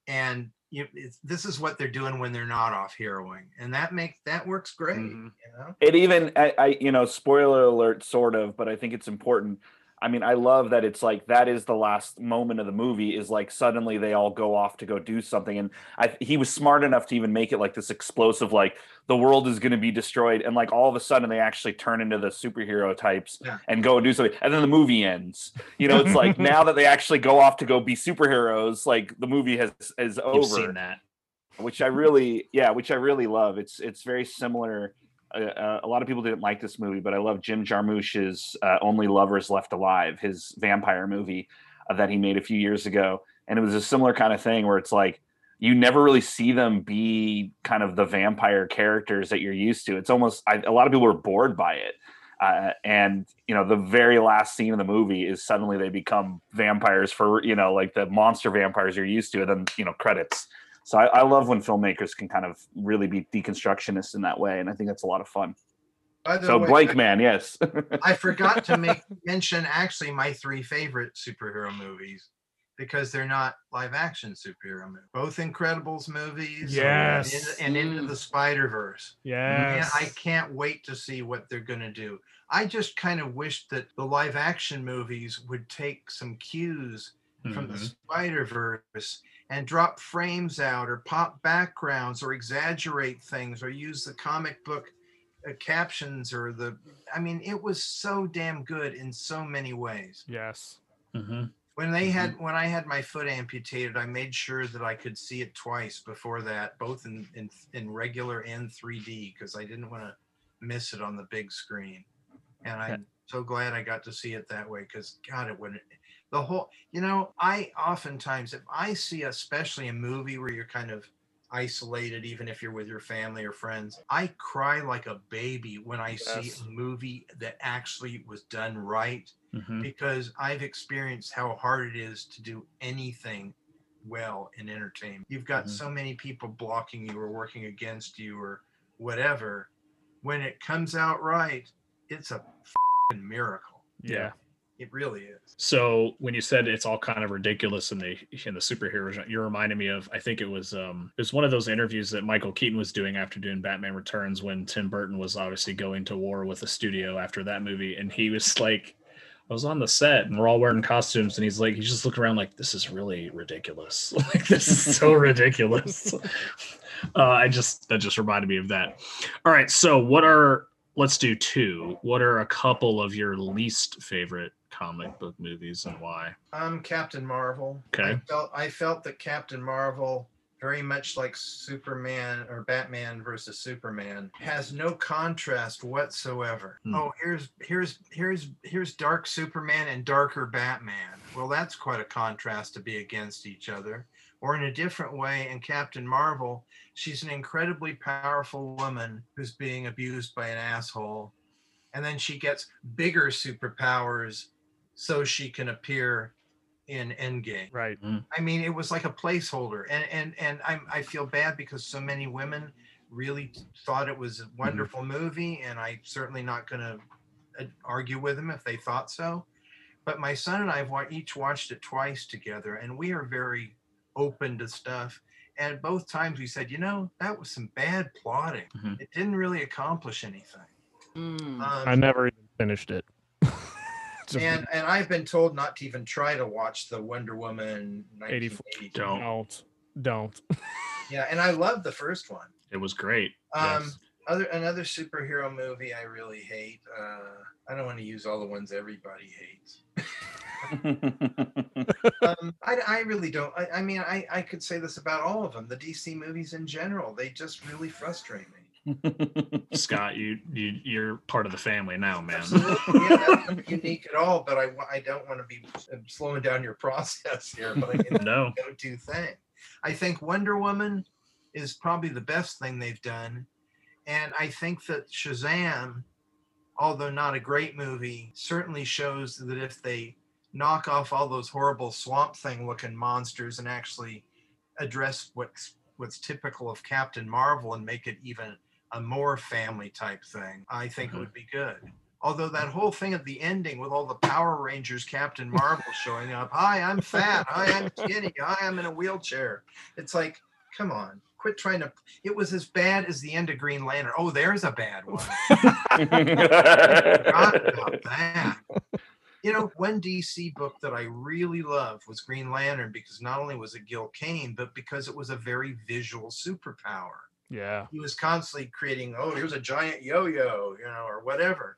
and you, it's, this is what they're doing when they're not off heroing, and that makes that works great. Mhm. You know, it even I, I you know spoiler alert sort of but i think it's important i mean i love that it's like that is the last moment of the movie is like suddenly they all go off to go do something and I, he was smart enough to even make it like this explosive like the world is going to be destroyed and like all of a sudden they actually turn into the superhero types Yeah. and go and do something and then the movie ends you know it's *laughs* like now that they actually go off to go be superheroes like the movie has is over You've seen that. which I really, yeah, which I really love. It's it's very similar. Uh, uh, a lot of people didn't like this movie, but I love Jim Jarmusch's uh, "Only Lovers Left Alive," his vampire movie uh, that he made a few years ago, and it was a similar kind of thing where it's like you never really see them be kind of the vampire characters that you're used to. It's almost I, a lot of people were bored by it. Uh, and you know the very last scene of the movie is suddenly they become vampires for you know like the monster vampires you're used to and then you know credits so I, I love when filmmakers can kind of really be deconstructionists in that way, and I think that's a lot of fun. by the So way, Blankman, yes, *laughs* I forgot to make mention actually my three favorite superhero movies, because they're not live action superhero movies. Both Incredibles movies Yes. and, and Into the Spider Verse. Man, Yes. I can't wait to see what they're going to do. I just kind of wish that the live action movies would take some cues from the Mhm. Spider Verse and drop frames out or pop backgrounds or exaggerate things or use the comic book uh, captions or the. I mean, it was so damn good in so many ways. Yes. Mhm. When they had when I had my foot amputated, I made sure that I could see it twice before that, both in in, in regular and 3D, because I didn't want to miss it on the big screen. And I'm so glad I got to see it that way, because God, it wouldn't. The whole, you know, I oftentimes if I see, especially a movie where you're kind of isolated, even if you're with your family or friends, I cry like a baby when I Yes. see a movie that actually was done right Mhm. because I've experienced how hard it is to do anything well in entertainment. You've got Mhm. so many people blocking you or working against you or whatever. When it comes out right, it's a fing miracle. Yeah. It really is. So when you said it's all kind of ridiculous in the in the superhero, genre, you're reminding me of I think it was um it was one of those interviews that Michael Keaton was doing after doing Batman Returns when Tim Burton was obviously going to war with the studio after that movie, and he was like, I was on the set and we're all wearing costumes, and he's like, he's just looking around like this is really ridiculous, *laughs* like this is so *laughs* ridiculous. *laughs* Uh, I just that just reminded me of that. All right, so what are let's do two. What are a couple of your least favorite comic book movies and why? Um, Captain Marvel. Okay. I felt I felt that Captain Marvel, very much like Superman or Batman versus Superman, has no contrast whatsoever. Hmm. Oh, here's here's here's here's dark Superman and darker Batman. Well, that's quite a contrast to be against each other. Or in a different way, in Captain Marvel, she's an incredibly powerful woman who's being abused by an asshole. And then she gets bigger superpowers so she can appear in Endgame. Right. Mm. I mean, it was like a placeholder, and and and I'm I feel bad because so many women really thought it was a mm-hmm. wonderful movie, and I'm certainly not going to uh, argue with them if they thought so. But my son and I have each watched it twice together, and we are very open to stuff. And both times we said, you know, that was some bad plotting. Mhm. It didn't really accomplish anything. Mm. Um, I never even finished it. *laughs* And and I've been told not to even try to watch the Wonder Woman 84. 1982. Don't. don't. Don't. *laughs* Yeah, and I love the first one. It was great. Um, yes. other another superhero movie I really hate. Uh, I don't want to use all the ones everybody hates. *laughs* *laughs* Um, I, I really don't. I, I mean, I, I could say this about all of them. The DC movies in general, they just really frustrate me. Scott, you you you're part of the family now, man. Absolutely, yeah, that's not *laughs* unique at all. But I, I don't want to be uh, slowing down your *laughs* process here. But I mean, no. go-to thing. I think Wonder Woman is probably the best thing they've done, and I think that Shazam, although not a great movie, certainly shows that if they knock off all those horrible swamp thing looking monsters and actually address what's what's typical of Captain Marvel and make it even a more family type thing, I think it Mhm. would be good. Although that whole thing at the ending with all the Power Rangers, Captain Marvel *laughs* showing up, hi, I'm fat, hi, I'm skinny, hi, I'm in a wheelchair. It's like, come on, quit trying to. It was as bad as the end of Green Lantern. Oh, there's a bad one. *laughs* Forgot about that. You know, one DC book that I really loved was Green Lantern because not only was it Gil Kane, but because it was a very visual superpower. Yeah. he was constantly creating oh here's a giant yo-yo you know or whatever.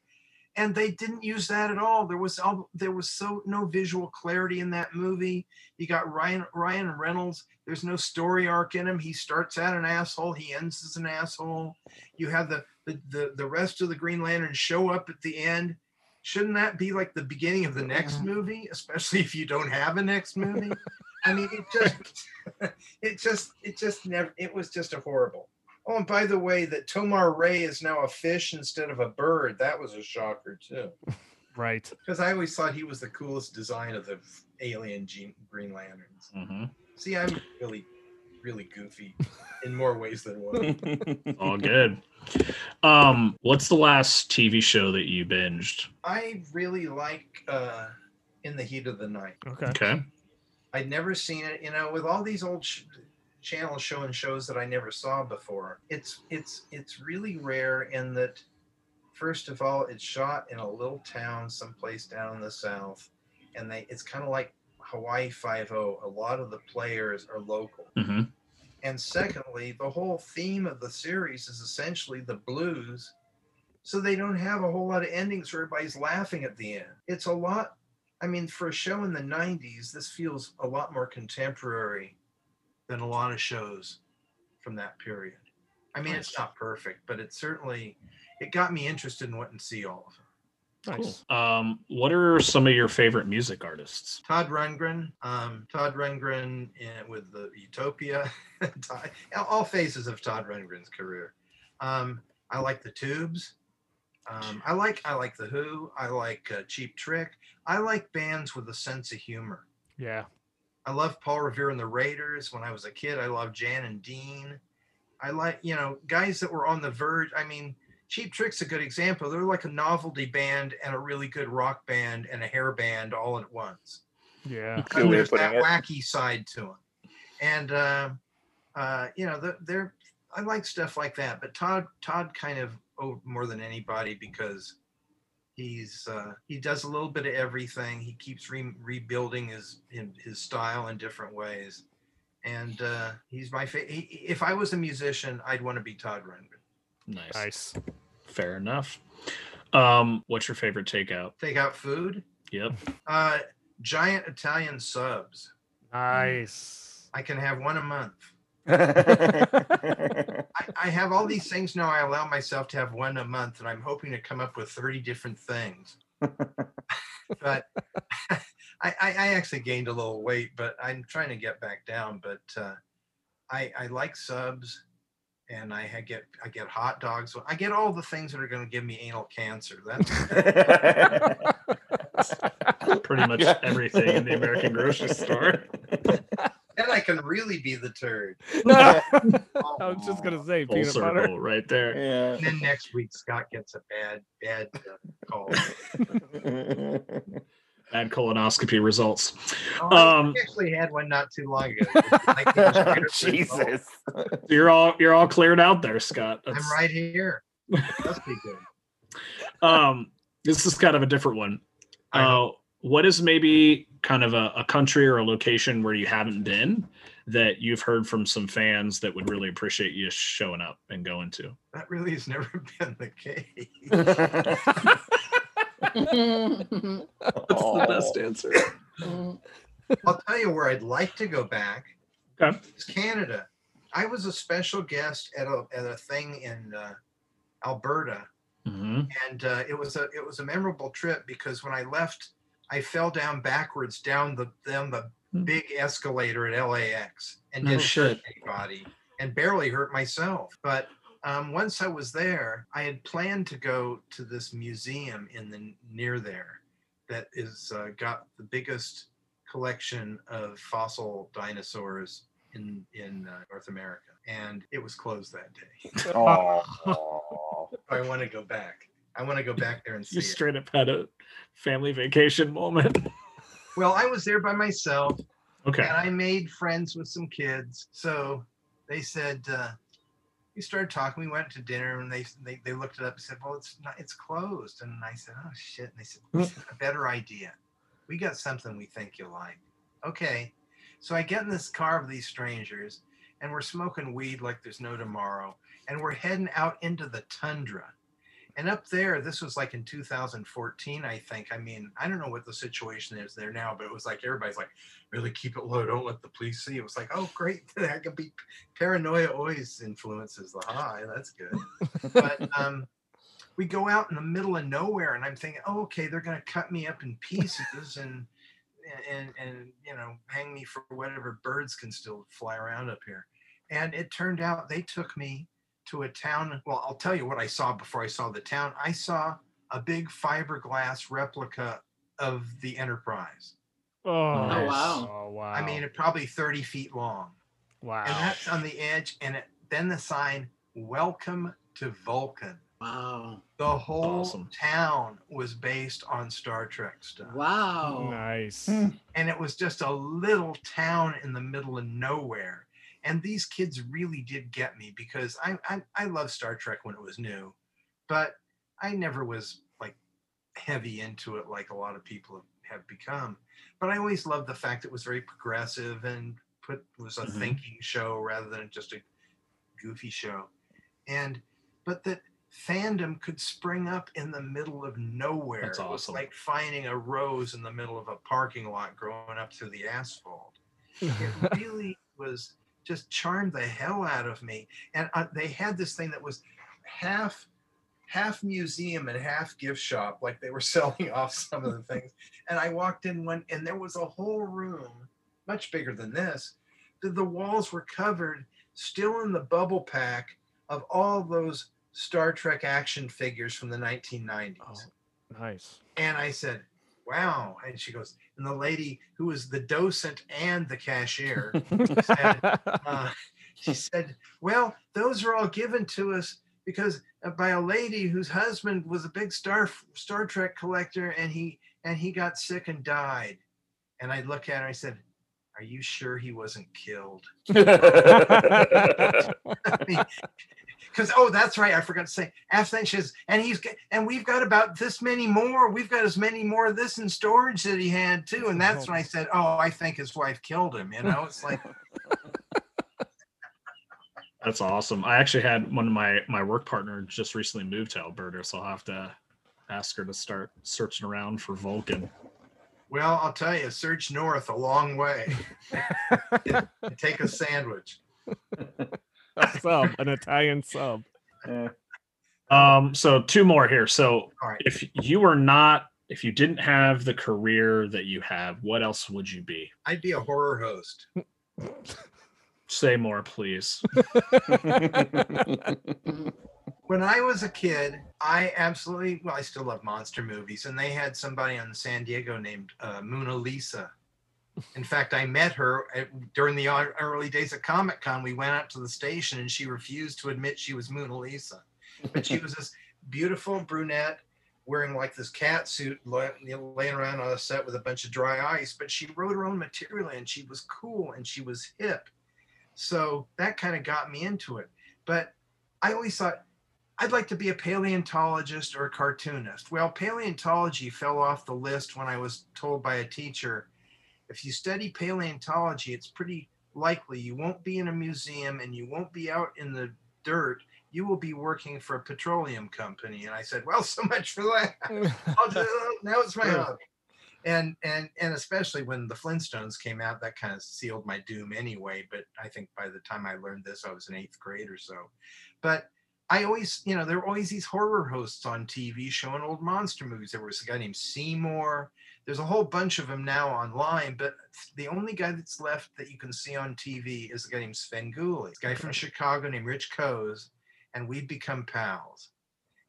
And they didn't use that at all. There was all there was so no visual clarity in that movie. You got ryan ryan reynolds. There's no story arc in him. He starts out an asshole. He ends as an asshole. You have the the the, the rest of the green lantern show up at the end shouldn't that be like the beginning of the next movie especially if you don't have a next movie i mean it just *laughs* *laughs* it just it just never it was just a horrible Oh, and by the way, that Tomar-Re is now a fish instead of a bird. That was a shocker too. Right. Because I always thought he was the coolest design of the alien Gene, Green Lanterns. hmm See, I'm really, really goofy in more ways than one. *laughs* All good. Um, what's the last TV show that you binged? I really like uh, In the Heat of the Night. Okay. Okay. I'd never seen it. You know, with all these old sh- channels showing shows that I never saw before, it's it's it's really rare in that. First of all, it's shot in a little town someplace down in the south, and they it's kind of like Hawaii Five O. A lot of the players are local. hmm And secondly, the whole theme of the series is essentially the blues. So they don't have a whole lot of endings where everybody's laughing at the end. It's a lot. I mean, for a show in the 90s, this feels a lot more contemporary than a lot of shows from that period. I mean, it's not perfect, but it certainly it got me interested in wanting to see all of them. Nice. Cool. Um, what are some of your favorite music artists? Todd Rundgren, um, Todd Rundgren in, with the Utopia, *laughs* Todd- all phases of Todd Rundgren's career. Um, I like the Tubes. Um, I like I like the Who. I like uh, Cheap Trick. I like bands with a sense of humor. Yeah. I love Paul Revere and the Raiders. When I was a kid, I loved Jan and Dean. I like you know guys that were on the verge. I mean, Cheap Trick's a good example. They're like a novelty band and a really good rock band and a hair band all at once Yeah. Good way of there's that it. wacky side to them and uh, uh, you know they're i like stuff like that but todd todd kind of oh, more than anybody because he's uh, he does a little bit of everything he keeps re- rebuilding his in- his style in different ways and uh, he's my favorite if i was a musician i'd want to be todd rundgren Nice. Nice. Fair enough. Um, what's your favorite takeout? take out food Yep. uh, giant italian subs Nice. i can have one a month *laughs* I, I have all these things now. I allow myself to have one a month, and I'm hoping to come up with 30 different things. *laughs* but *laughs* I, I, I actually gained a little weight, but I'm trying to get back down. But uh, I, I like subs, and I get I get hot dogs. I get all the things that are going to give me anal cancer. That's *laughs* Pretty much everything in the American grocery store. *laughs* And I can really be the turd. *laughs* I was just gonna say Full peanut circle butter. right there. And then next week Scott gets a bad bad uh, call. Yeah. Bad colonoscopy results. Oh, I Um, actually had one not too long ago. *laughs* Like, it was right up the result. Jesus. You're all you're all cleared out there, Scott. I'm right here. *laughs* Must be good. Um, this is kind of a different one. I Uh, what is maybe kind of a, a country or a location where you haven't been that you've heard from some fans that would really appreciate you showing up and going to? That really has never *laughs* been the case. Answer. I'll tell you where I'd like to go back. Okay. It's Canada. I was a special guest at a at a thing in uh, Alberta, hmm and uh, it was a it was a memorable trip because when I left, I fell down backwards down the down the Hmm. big escalator at LAX and No didn't hurt anybody and barely hurt myself. But um, once I was there, I had planned to go to this museum in the near there that is uh, got the biggest collection of fossil dinosaurs in in uh, North America, and it was closed that day. Oh. *laughs* I want to go back. I want to go back there and see You it. straight up had a family vacation moment. *laughs* Well, I was there by myself, Okay. and I made friends with some kids. So they said uh, we started talking. We went to dinner, and they they, they looked it up and said, "Well, it's not. It's closed." And I said, "Oh shit!" And they said, "We have "A better idea. We got something we think you'll like." Okay, so I get in this car with these strangers, and we're smoking weed like there's no tomorrow, and we're heading out into the tundra. And up there, this was like in 2014, I think. I mean, I don't know what the situation is there now, but it was like everybody's like, really keep it low. Don't let the police see. It was like, oh, great. *laughs* That could be paranoia always influences the high. That's good. but *laughs* um, we go out in the middle of nowhere, and I'm thinking, oh, okay, they're going to cut me up in pieces and, and, and, you know, hang me for whatever birds can still fly around up here. And it turned out they took me to a town. Well, I'll tell you what I saw before I saw the town. I saw a big fiberglass replica of the Enterprise. Oh, wow. Oh wow. I mean, it probably 30 feet long. wow. And that's on the edge. And it, then the sign, Welcome to Vulcan. Wow. The whole Awesome. town was based on Star Trek stuff. Wow. Nice. Hmm. and it was just a little town in the middle of nowhere. And these kids really did get me because I I, I love Star Trek when it was new, but I never was like heavy into it like a lot of people have become. But I always loved the fact it was very progressive and put was a Mhm. thinking show rather than just a goofy show. And but that fandom could spring up in the middle of nowhere. That's It was awesome. like finding a rose in the middle of a parking lot growing up through the asphalt. It *laughs* really was just charmed the hell out of me. And uh, they had this thing that was half half museum and half gift shop, like they were *laughs* selling off some of the *laughs* things. And I walked in one, and there was a whole room, much bigger than this. The, the walls were covered, still in the bubble pack of all those Star Trek action figures from the 1990s. Oh. nice. And I said, wow. And she goes, and the lady who was the docent and the cashier, said, *laughs* uh, she said, well, those are all given to us because uh, by a lady whose husband was a big Star Star Trek collector and he and he got sick and died. And I look at her, I said, are you sure he wasn't killed? *laughs* *laughs* Because oh, that's right, I forgot to say. After that, she says, and he's and we've got about this many more. We've got as many more of this in storage that he had too. And that's when I said, oh, I think his wife killed him. You know, it's like *laughs* That's awesome. I actually had one of my my work partner just recently moved to Alberta, so I'll have to ask her to start searching around for Vulcan. Well, I'll tell you, search north a long way. *laughs* take a sandwich. *laughs* a sub, an Italian sub. Eh, Um, so two more here. So All right. if you were not, if you didn't have the career that you have, what else would you be? I'd be a horror host. Say more, please. *laughs* When I was a kid, I absolutely, well, I still love monster movies. And they had somebody on San Diego named uh, Moona Lisa. In fact, I met her at, during the early days of Comic Con. We went out to the station and she refused to admit she was Moona Lisa. But she was this beautiful brunette wearing like this cat suit, lay- laying around on a set with a bunch of dry ice. But she wrote her own material and she was cool and she was hip. So that kind of got me into it. But I always thought I'd like to be a paleontologist or a cartoonist. Well, paleontology fell off the list when I was told by a teacher if you study paleontology, it's pretty likely you won't be in a museum and you won't be out in the dirt. You will be working for a petroleum company. And I said, Well, *laughs* so much for that. Now it's *laughs* my hobby. And and and especially when the Flintstones came out, that kind of sealed my doom anyway. But I think by the time I learned this, I was in eighth grade or so. But I always, you know, there were always these horror hosts on TV showing old monster movies. There was a guy named Seymour. There's a whole bunch of them now online, but the only guy that's left that you can see on TV is a guy named Svengoolie, a guy from Chicago named Rich Koz, and we've become pals.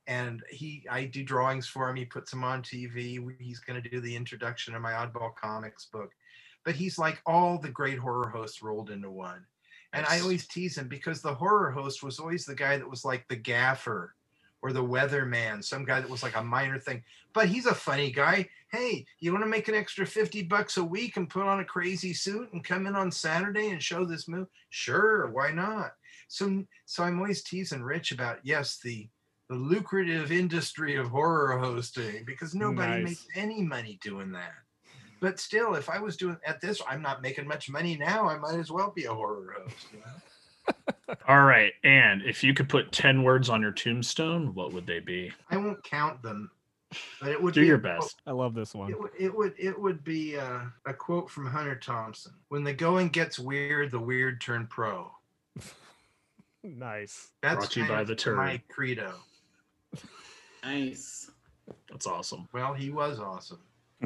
And he i do drawings for him. He puts them on tv he's going to do the introduction of my oddball comics book. But he's like all the great horror hosts rolled into one. And i always tease him because the horror host was always the guy that was like the gaffer or the weatherman some guy that was like a minor thing but he's a funny guy hey you want to make an extra 50 bucks a week and put on a crazy suit and come in on saturday and show this movie sure why not so so i'm always teasing rich about yes the the lucrative industry of horror hosting because nobody Nice. makes any money doing that. But still, if I was doing at this, I'm not making much money now. I might as well be a horror host. You know? All right. And if you could put 10 words on your tombstone, what would they be? I won't count them, but it would Do be your a quote- best. I love this one. It would, it would it would be uh, a quote from Hunter Thompson. When the going gets weird, the weird turn pro. *laughs* Nice. That's Brought to you by the turd. my credo. Nice. That's awesome. Well, he was awesome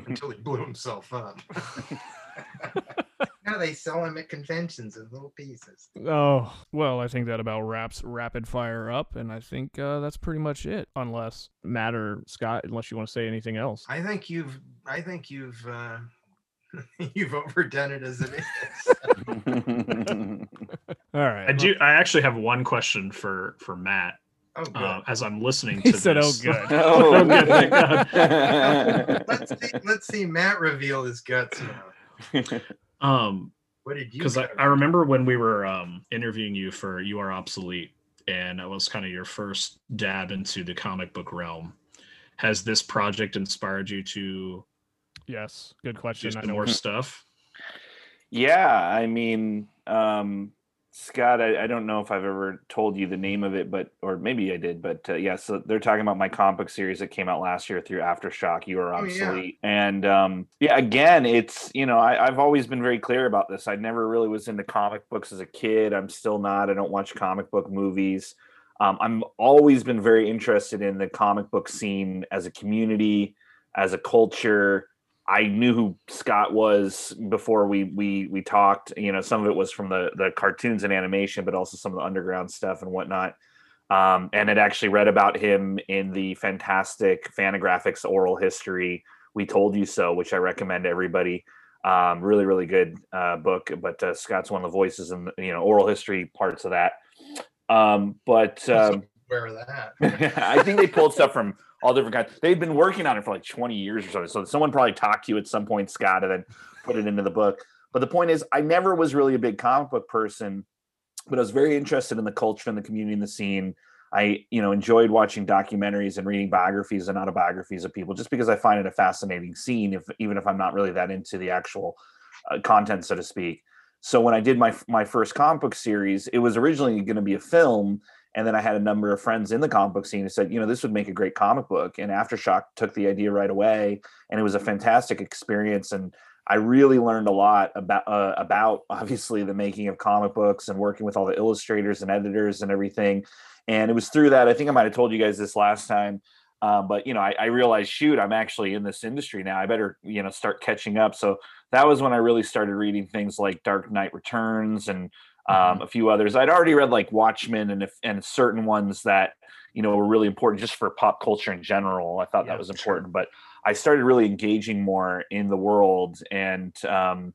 until he blew himself up. *laughs* *laughs* now they sell them at conventions in little pieces. Oh, well, I think that about wraps rapid fire up, and I think uh, that's pretty much it. Unless Matt or Scott, unless you want to say anything else. I think you've I think you've uh, *laughs* you've overdone it as it is. *laughs* All right. I do I actually have one question for for Matt. Oh, good. uh, as I'm listening to He said, "Oh, this. good." *laughs* Oh, Oh, good, thank let's see. Let's see Matt reveal his guts now. Um, What did you? because I. I remember when we were um, interviewing you for You Are Obsolete, and that was kind of your first dab into the comic book realm. Has this project inspired you to Yes, good question. I some more stuff? Yeah, I mean, um, Scott, I, I don't know if I've ever told you the name of it, but or maybe I did, but uh, yeah. So they're talking about my comic book series that came out last year through Aftershock. You are Oh, yeah. obsolete, and um, yeah, again, it's you know I, I've always been very clear about this. I never really was into comic books as a kid. I'm still not. I don't watch comic book movies. Um, I'm always been very interested in the comic book scene as a community, as a culture. I knew who Scott was before we we we talked. You know, some of it was from the the cartoons and animation, but also some of the underground stuff and whatnot. Um, and had actually read about him in the fantastic Fantagraphics oral history. We told you so, which I recommend everybody. Um, really, really good uh, book. But uh, Scott's one of the voices in the, you know oral history parts of that. Um, but um, Where of that? *laughs* I think they pulled stuff from all different kinds. They've been working on it for like 20 years or something. So someone probably talked to you at some point, Scott, and then put it into the book. But the point is, I never was really a big comic book person, but I was very interested in the culture and the community and the scene. I, you know, enjoyed watching documentaries and reading biographies and autobiographies of people just because I find it a fascinating scene, if even if I'm not really that into the actual uh, content, so to speak. So when I did my my first comic book series, it was originally going to be a film, and then I had a number of friends in the comic book scene who said, you know, this would make a great comic book. And Aftershock took the idea right away, and it was a fantastic experience. And I really learned a lot about uh, about *laughs* obviously the making of comic books and working with all the illustrators and editors and everything. And it was through that. I think I might have told you guys this last time. Um, but you know, I, I realized, shoot, I'm actually in this industry now. I better, you know, start catching up. So that was when I really started reading things like Dark Knight Returns and um, a few others. I'd already read like Watchmen and if, and certain ones that you know were really important just for pop culture in general. I thought Yeah, that was sure. important, but I started really engaging more in the world and. Um,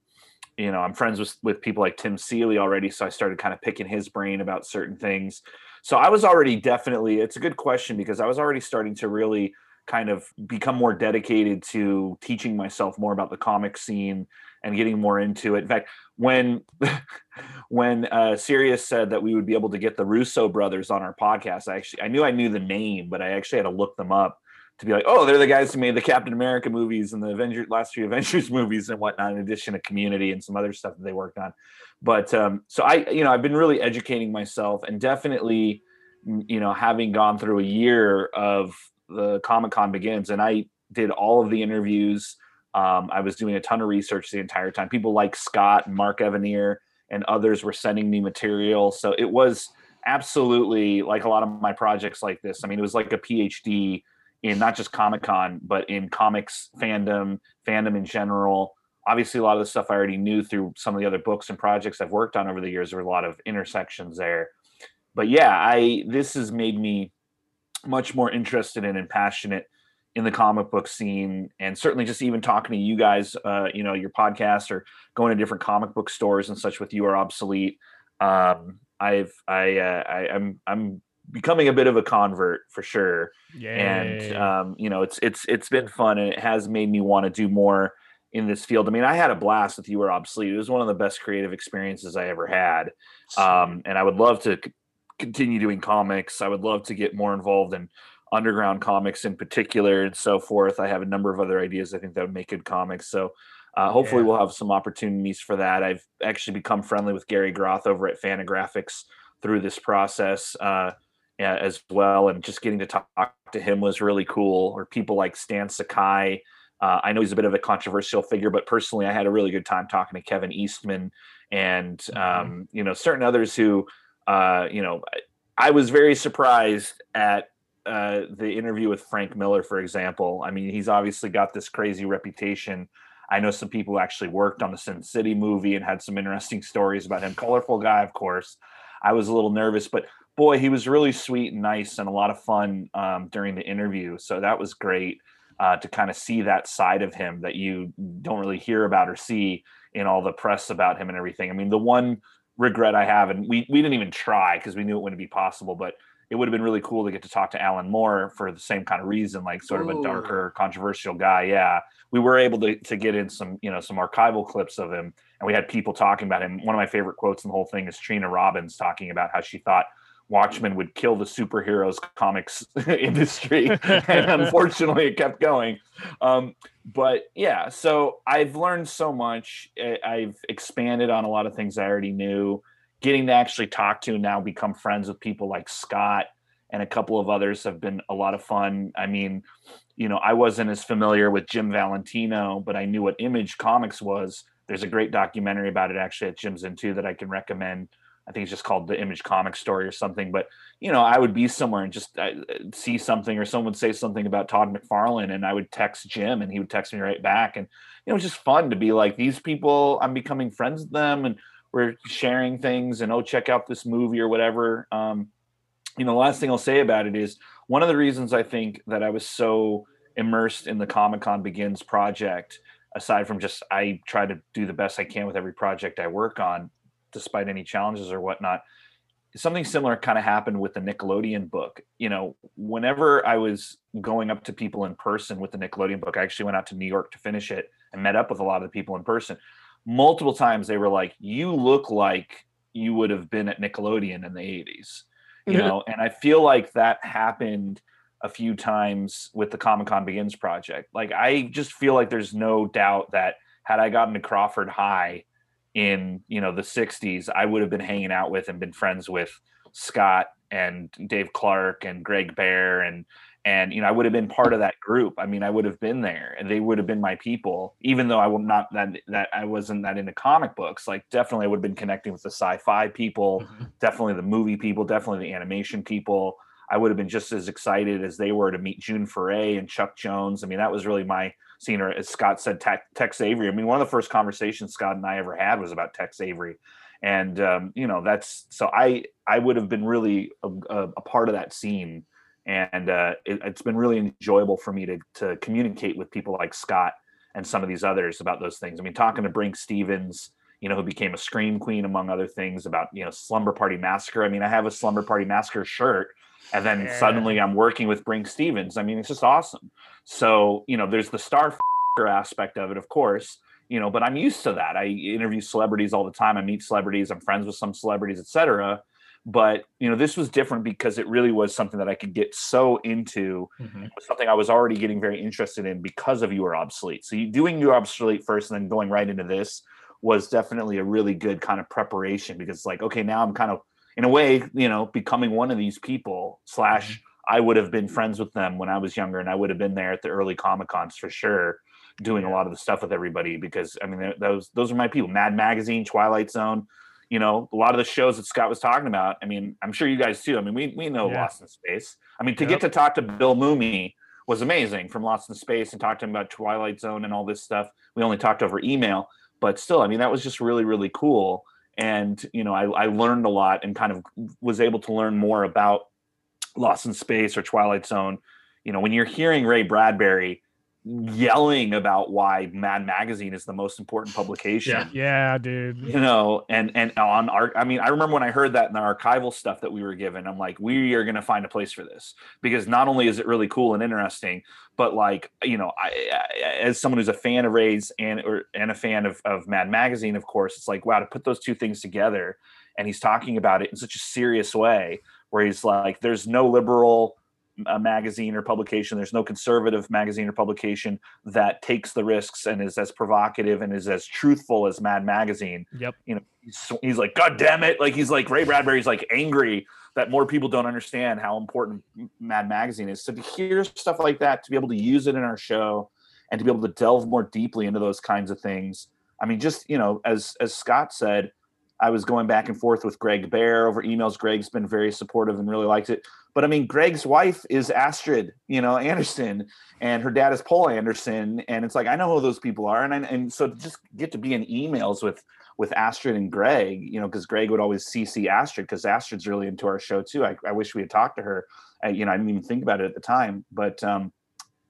you know, I'm friends with with people like Tim Seeley already, so I started kind of picking his brain about certain things. So I was already definitely. It's a good question because I was already starting to really kind of become more dedicated to teaching myself more about the comic scene and getting more into it. In fact, when *laughs* when uh, Sirius said that we would be able to get the Russo brothers on our podcast, I actually I knew I knew the name, but I actually had to look them up to be like, oh, they're the guys who made the Captain America movies and the Avenger last few *laughs* Avengers movies and whatnot, in addition to Community and some other stuff that they worked on. But um, so I, you know, I've been really educating myself and definitely, you know, having gone through a year of the Comic Con begins, and I did all of the interviews. Um, I was doing a ton of research the entire time. People like Scott and Mark Evanier and others were sending me material. So it was absolutely like a lot of my projects like this. I mean, it was like a PhD in not just Comic Con, but in comics fandom, fandom in general. Obviously, a lot of the stuff I already knew through some of the other books and projects I've worked on over the years. There were a lot of intersections there. But yeah, I this has made me much more interested in and passionate in the comic book scene and certainly just even talking to you guys uh, you know your podcast or going to different comic book stores and such with you are obsolete. Um, i've i uh, I, i'm i'm becoming a bit of a convert for sure. Yeah. and um, you know it's it's it's been fun and it has made me want to do more in this field. I mean i had a blast with you are obsolete. It was one of the best creative experiences i ever had. Um, and i would love to continue doing comics. I would love to get more involved in underground comics in particular and so forth. I have a number of other ideas i think that would make good comics. So uh, hopefully Yeah. we'll have some opportunities for that. I've actually become friendly with gary groth over at fantagraphics through this process uh, yeah, as well. And just getting to talk to him was really cool. Or people like stan sakai uh, i know he's a bit of a controversial figure but personally i had a really good time talking to kevin eastman and um, you know certain others who uh, you know I- was very surprised at uh, the interview with frank miller for example i mean he's obviously got this crazy reputation i know some people who actually worked on the sin city movie and had some interesting *laughs* stories about him colorful guy of course i was a little nervous but boy, he was really sweet and nice and a lot of fun um, during the interview. So that was great uh, to kind of see that side of him that you don't really hear about or see in all the press about him and everything. I mean, the one regret I have, and we, we didn't even try because we knew it wouldn't be possible, but it would have been really cool to get to talk to Alan Moore for the same kind of reason, like sort of a darker, controversial guy. Yeah, we were able to to get in some you know some archival clips of him, and we had people talking about him. One of my favorite quotes in the whole thing is Trina Robbins talking about how she thought Watchmen would kill the superheroes comics *laughs* industry, *laughs* and unfortunately, it kept going. Um, but yeah, so I've learned so much. I've expanded on a lot of things I already knew. Getting to actually talk to and now become friends with people like Scott and a couple of others have been a lot of fun. I mean, you know, I wasn't as familiar with Jim Valentino, but I knew what Image Comics was. There's a great documentary about it actually at Jim's Into that I can recommend. I think it's just called the Image Comic Story or something. But you know, I would be somewhere and just uh, see something or someone would say something about Todd McFarlane, and I would text Jim, and he would text me right back. And you know, it was just fun to be like these people. I'm becoming friends with them, and we're sharing things. And oh, check out this movie or whatever. Um, you know, the last thing I'll say about it is one of the reasons I think that I was so immersed in the Comic Con Begins project, aside from just I try to do the best I can with every project I work on, despite any challenges or whatnot. Something similar kind of happened with the Nickelodeon book. You know, whenever I was going up to people in person with the Nickelodeon book, I actually went out to New York to finish it and met up with a lot of the people in person. Multiple times they were like, You look like you would have been at Nickelodeon in the 80s you mm-hmm. know and i feel like that happened a few times with the comic con begins project like i just feel like there's no doubt that had i gotten to crawford high in you know the 60s i would have been hanging out with and been friends with scott and dave clark and greg bear and and you know i would have been part of that group i mean i would have been there and they would have been my people even though i would not that that i wasn't that into comic books like definitely i would have been connecting with the sci-fi people Mhm. definitely the movie people, definitely the animation people. I would have been just as excited as they were to meet June Foray and Chuck Jones. I mean, that was really my scene, or as Scott said, Tech, Tex Avery. I mean, one of the first conversations Scott and I ever had was about Tex Avery. And, um, you know, that's so I, I would have been really a, a, a part of that scene. And uh, it, it's been really enjoyable for me to, to communicate with people like Scott and some of these others about those things. I mean, talking to Brinke Stevens, you know, who became a scream queen among other things about, you know, Slumber Party Massacre. I mean, I have a Slumber Party Massacre shirt, and then Yeah. suddenly I'm working with Brinke Stevens. I mean, it's just awesome. So, you know, there's the star *laughs* aspect of it, of course, you know, but I'm used to that. I interview celebrities all the time. I meet celebrities. I'm friends with some celebrities, etc. But you know, this was different because it really was something that I could get so into Mhm. was something I was already getting very interested in because of You Are Obsolete. So you doing You Are Obsolete first and then going right into this was definitely a really good kind of preparation because like, okay, now I'm kind of in a way, you know, becoming one of these people slash mm-hmm. I would have been friends with them when I was younger and I would have been there at the early Comic Cons for sure, doing a lot of the stuff with everybody because I mean those those are my people. Mad Magazine, Twilight Zone, you know, a lot of the shows that Scott was talking about. I mean, I'm sure you guys too. I mean, we we know Yeah. Lost in Space. I mean, to Yep. get to talk to Bill Mooney was amazing from Lost in Space and talk to him about Twilight Zone and all this stuff. We only talked over email, but still, I mean, that was just really, really cool. And, you know, I, I learned a lot and kind of was able to learn more about Lost in Space or Twilight Zone. You know, when you're hearing Ray Bradbury yelling about why Mad Magazine is the most important publication, Yeah. Yeah, dude. you know and and on our i mean i remember when i heard that in the archival stuff that we were given i'm like we are going to find a place for this because not only is it really cool and interesting but like you know I, I as someone who's a fan of ray's and or and a fan of, of mad magazine of course it's like wow to put those two things together and he's talking about it in such a serious way where he's like there's no liberal uh, magazine or publication there's no conservative magazine or publication that takes the risks and is as provocative and is as truthful as Mad Magazine. Yep. You know, he's, he's like, God damn it! Like he's like Ray Bradbury's like angry that more people don't understand how important Mad Magazine is. So to hear stuff like that, to be able to use it in our show, and to be able to delve more deeply into those kinds of things. I mean, just you know, as as Scott said, I was going back and forth with Greg Bear over emails. Greg's been very supportive and really likes it. But I mean, Greg's wife is Astrid, you know, Anderson, and her dad is Poul Anderson, and it's like I know who those people are, and I, and so to just get to be in emails with with Astrid and Greg, you know, because Greg would always CC Astrid because Astrid's really into our show too. I, I wish we had talked to her. I, you know, I didn't even think about it at the time, but um,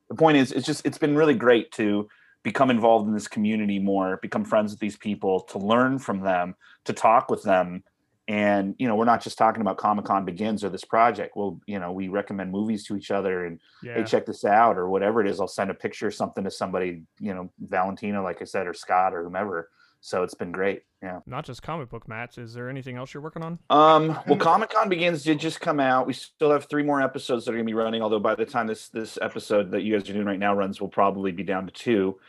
the point is, it's just it's been really great to become involved in this community more, become friends with these people, to learn from them, to talk with them, And you know, we're not just talking about Comic Con Begins or this project. Well, you know, we recommend movies to each other and Yeah. hey, check this out or whatever it is. I'll send a picture or something to somebody, you know, Valentina, like I said, or Scott or whomever. So it's been great. Yeah. Not just comic book mats. Is there anything else you're working on? Um, well, Comic Con Begins did just come out. We still have three more episodes that are gonna be running. Although by the time this this episode that you guys are doing right now runs, we'll probably be down to two.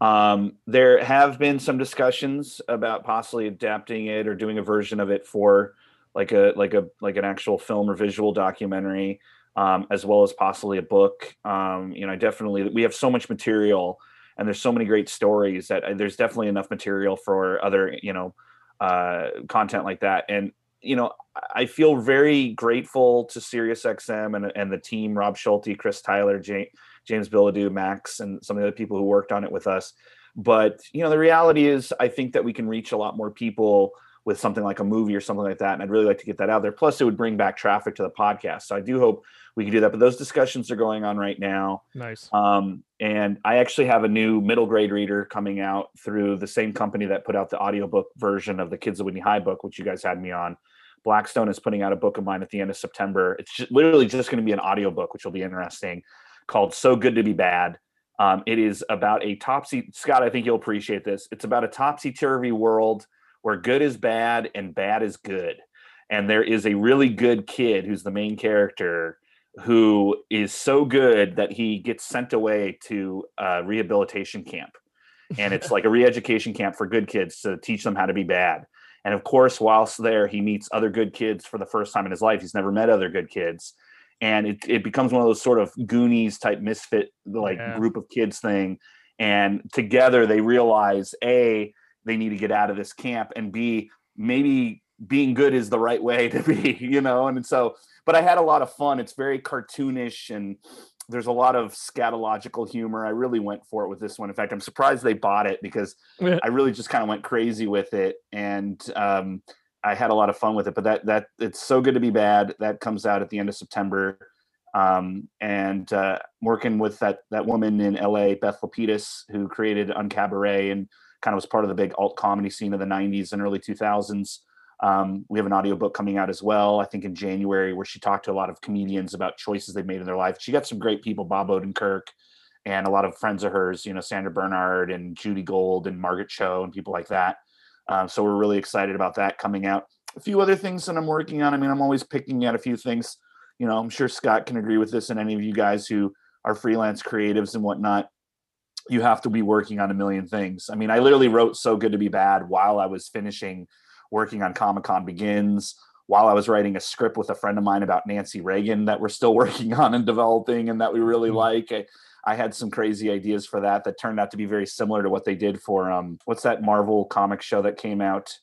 Um, there have been some discussions about possibly adapting it or doing a version of it for like a like a like an actual film or visual documentary, um, as well as possibly a book. Um, you know, definitely we have so much material and there's so many great stories that there's definitely enough material for other you know uh, content like that. And you know, I feel very grateful to SiriusXM and and the team, Rob Schulte, Chris Tyler, James, James Bilodeau, Max, and some of the other people who worked on it with us. But you know, the reality is, I think that we can reach a lot more people with something like a movie or something like that. And I'd really like to get that out there. Plus, it would bring back traffic to the podcast. So I do hope we can do that. But those discussions are going on right now. Nice. Um, and I actually have a new middle grade reader coming out through the same company that put out the audiobook version of the Kids of Whitney High book, which you guys had me on. Blackstone is putting out a book of mine at the end of September. It's just, literally just going to be an audiobook, which will be interesting, called So Good to Be Bad. Um, it is about a topsy, Scott, I think you'll appreciate this. It's about a topsy turvy world where good is bad and bad is good. And there is a really good kid who's the main character who is so good that he gets sent away to a rehabilitation camp. And it's like a re education camp for good kids to teach them how to be bad. And of course, whilst there, he meets other good kids for the first time in his life. He's never met other good kids. And it, it becomes one of those sort of Goonies type misfit, like Yeah. group of kids thing. And together they realize A, they need to get out of this camp, and B, maybe being good is the right way *laughs* to be, you know? And so, but I had a lot of fun. It's very cartoonish and there's a lot of scatological humor. I really went for it with this one. In fact, I'm surprised they bought it because *laughs* I really just kind of went crazy with it, and um, I had a lot of fun with it. But that that it's so good to be bad. That comes out at the end of September, um, and uh, working with that that woman in LA, Beth Lapides, who created Uncabaret and kind of was part of the big alt comedy scene of the '90s and early 2000s. Um, we have an audiobook coming out as well, I think in January, where she talked to a lot of comedians about choices they've made in their life. She got some great people, Bob Odenkirk, and a lot of friends of hers, you know, Sandra Bernhard and Judy Gold and Margaret Cho and people like that. Um, so we're really excited about that coming out. A few other things that I'm working on. I mean, I'm always picking at a few things. You know, I'm sure Scott can agree with this, and any of you guys who are freelance creatives and whatnot. You have to be working on a million things. I mean, I literally wrote "So Good to Be Bad" while I was finishing working on Comic Con Begins, while I was writing a script with a friend of mine about Nancy Reagan that we're still *laughs* working on and developing, and that we really Mhm. like. I, I had some crazy ideas for that that turned out to be very similar to what they did for um what's that Marvel comic show that came out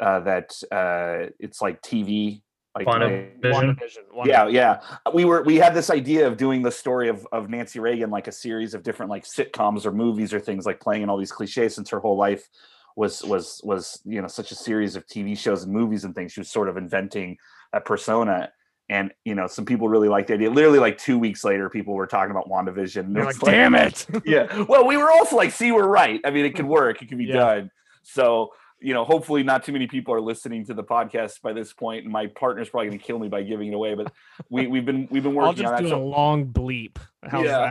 uh that uh it's like TV like WandaVision. WandaVision. Wanda- yeah yeah we were we had this idea of doing the story of of Nancy Reagan like a series of different like sitcoms or movies or things like playing in all these cliches since her whole life was was was you know such a series of TV shows and movies and things she was sort of inventing that persona and you know some people really liked the idea literally like two weeks later people were talking about WandaVision and They're it's like, damn it. *laughs* yeah. Well, we were also like, see, we're right. I mean, it could work. It could be Yeah. done. So, you know, hopefully not too many people are listening to the podcast by this point. and my partner's probably going to kill me by giving it away. But we we've been we've been *laughs* working I'll just on do that. a So long bleep. How's Yeah.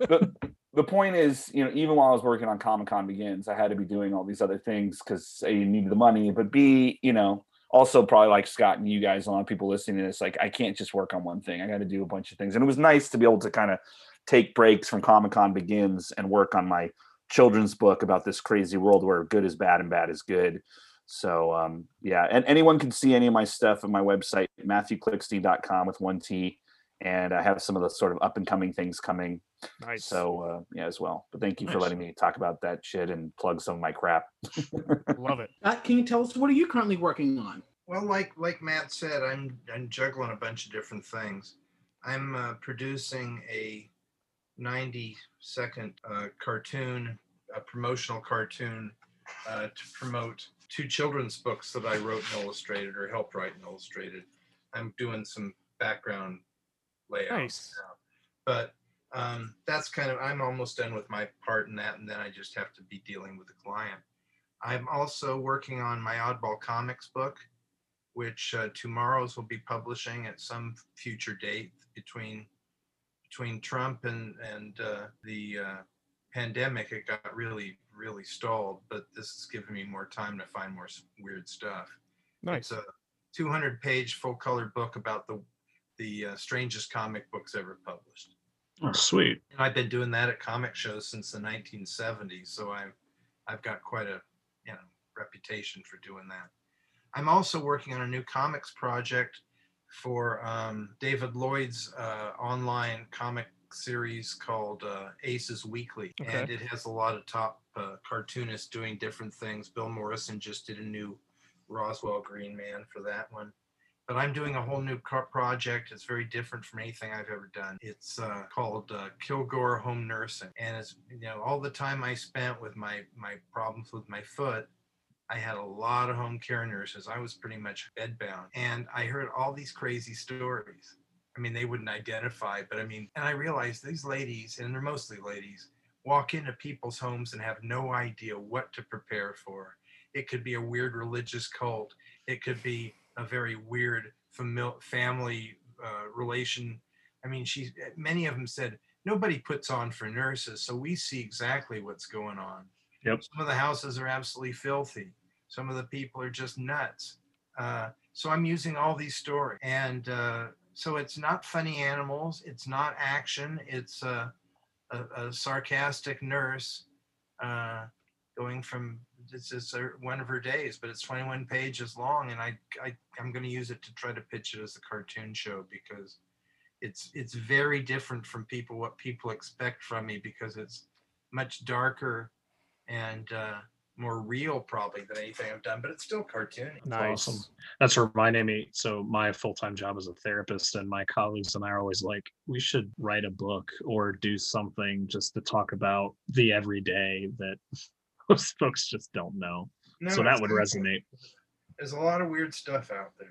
that? *laughs* the, the point is, you know, even while I was working on Comic Con Begins, I had to be doing all these other things because A, you needed the money, but B, you know, also probably like Scott and you guys, a lot of people listening to this, like I can't just work on one thing. I got to do a bunch of things. And it was nice to be able to kind of take breaks from Comic Con Begins and work on my children's book about this crazy world where good is bad and bad is good. So um, yeah, and anyone can see any of my stuff at my website, matthewklickstein.com with one T. And I have some of the sort of up and coming things coming. Nice. So uh, yeah, as well. But thank you for letting me talk about that shit and plug some of my crap. *laughs* love it. Uh, can you tell us what are you currently working on? Well, like like Matt said, I'm I'm juggling a bunch of different things. I'm uh, producing a 90 second uh, cartoon, a promotional cartoon uh, to promote two children's books that I wrote and illustrated or helped write and illustrated. I'm doing some background layouts Nice. now, but um, that's kind of I'm almost done with my part in that, and then I just have to be dealing with the client. I'm also working on my Oddball Comics book which uh, TwoMorrows will be publishing at some future date between between Trump and and uh, the uh, pandemic. It got really really stalled, but this is giving me more time to find more weird stuff. Nice. It's a 200 page full color book about the the uh, strangest comic books ever published. Oh, sweet. And I've been doing that at comic shows since the 1970s, so I've I've got quite a you know reputation for doing that. I'm also working on a new comics project for um, David Lloyd's uh, online comic series called uh, Aces Weekly, Okay. and it has a lot of top uh, cartoonists doing different things. Bill Morrison just did a new Roswell Green Man for that one but I'm doing a whole new project. It's very different from anything I've ever done. It's uh, called uh, Kilgore Home Nursing, and it's you know all the time I spent with my my problems with my foot. I had a lot of home care nurses. I was pretty much bedbound, and I heard all these crazy stories. I mean, they wouldn't identify, but I mean, and I realized these ladies, and they're mostly ladies, walk into people's homes and have no idea what to prepare for. It could be a weird religious cult. It could be a very weird famil- family uh, relation. I mean, she many of them said nobody puts on for nurses, so we see exactly what's going on. Yep. Some of the houses are absolutely filthy. Some of the people are just nuts. Uh, so I'm using all these stories, and uh, so it's not funny animals. It's not action. It's a, a, a sarcastic nurse uh, going from this is her- one of her days, but it's 21 pages long, and I, I I'm going to use it to try to pitch it as a cartoon show because it's it's very different from people what people expect from me because it's much darker and uh, more real probably than anything I've done, but it's still cartoony. Nice. awesome. That's reminding me. So my full time job as a therapist, and my colleagues and I are always like, we should write a book or do something just to talk about the everyday that most *laughs* folks just don't know. No, so that would resonate. There's a lot of weird stuff out there.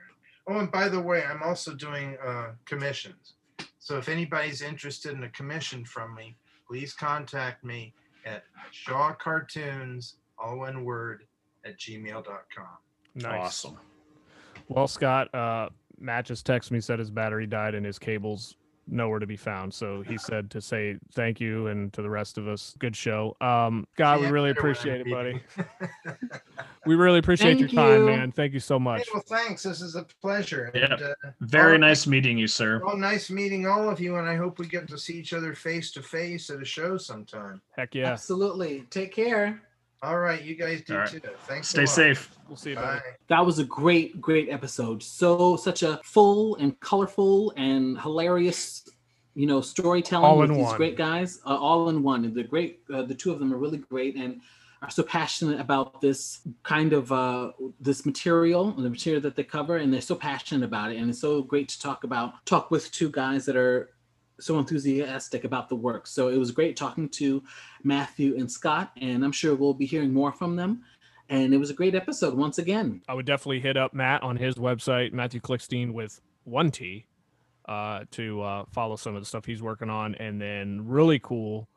Oh, and by the way, I'm also doing uh, commissions. So if anybody's interested in a commission from me, please contact me at Shaw Cartoons, all one word, at gmail.com. Nice. Awesome. Well, Scott, uh, Matt just texted me said his battery died and his cables nowhere to be found. So he said to say thank you and to the rest of us, good show. Um, God, See, we really better when I'm appreciate it, buddy. *laughs* We really appreciate your time, you. man. Thank you so Hey, much. well, thanks. This is a pleasure. Yeah. And, uh, Very nice meeting you, sir. well, nice meeting all of you, and I hope we get to see each other face to face at a show sometime. Heck yeah. Absolutely. Take care. All right, you guys do All right. too. Thanks. a Stay lot. safe. We'll see you, buddy. Bye. That was a great, great episode. So such a full and colorful and hilarious, you know, storytelling All with in these one. great guys, uh, all in one. And the great, uh, the two of them are really great and are so passionate about this kind of uh, this material, the material that they cover, and they're so passionate about it. And it's so great to talk about, talk with two guys that are so enthusiastic about the work. So it was great talking to Matthew and Scott, and I'm sure we'll be hearing more from them. And it was a great episode once again. I would definitely hit up Matt on his website, Matthew Klickstein with one T, uh, to uh, follow some of the stuff he's working on. And then really cool,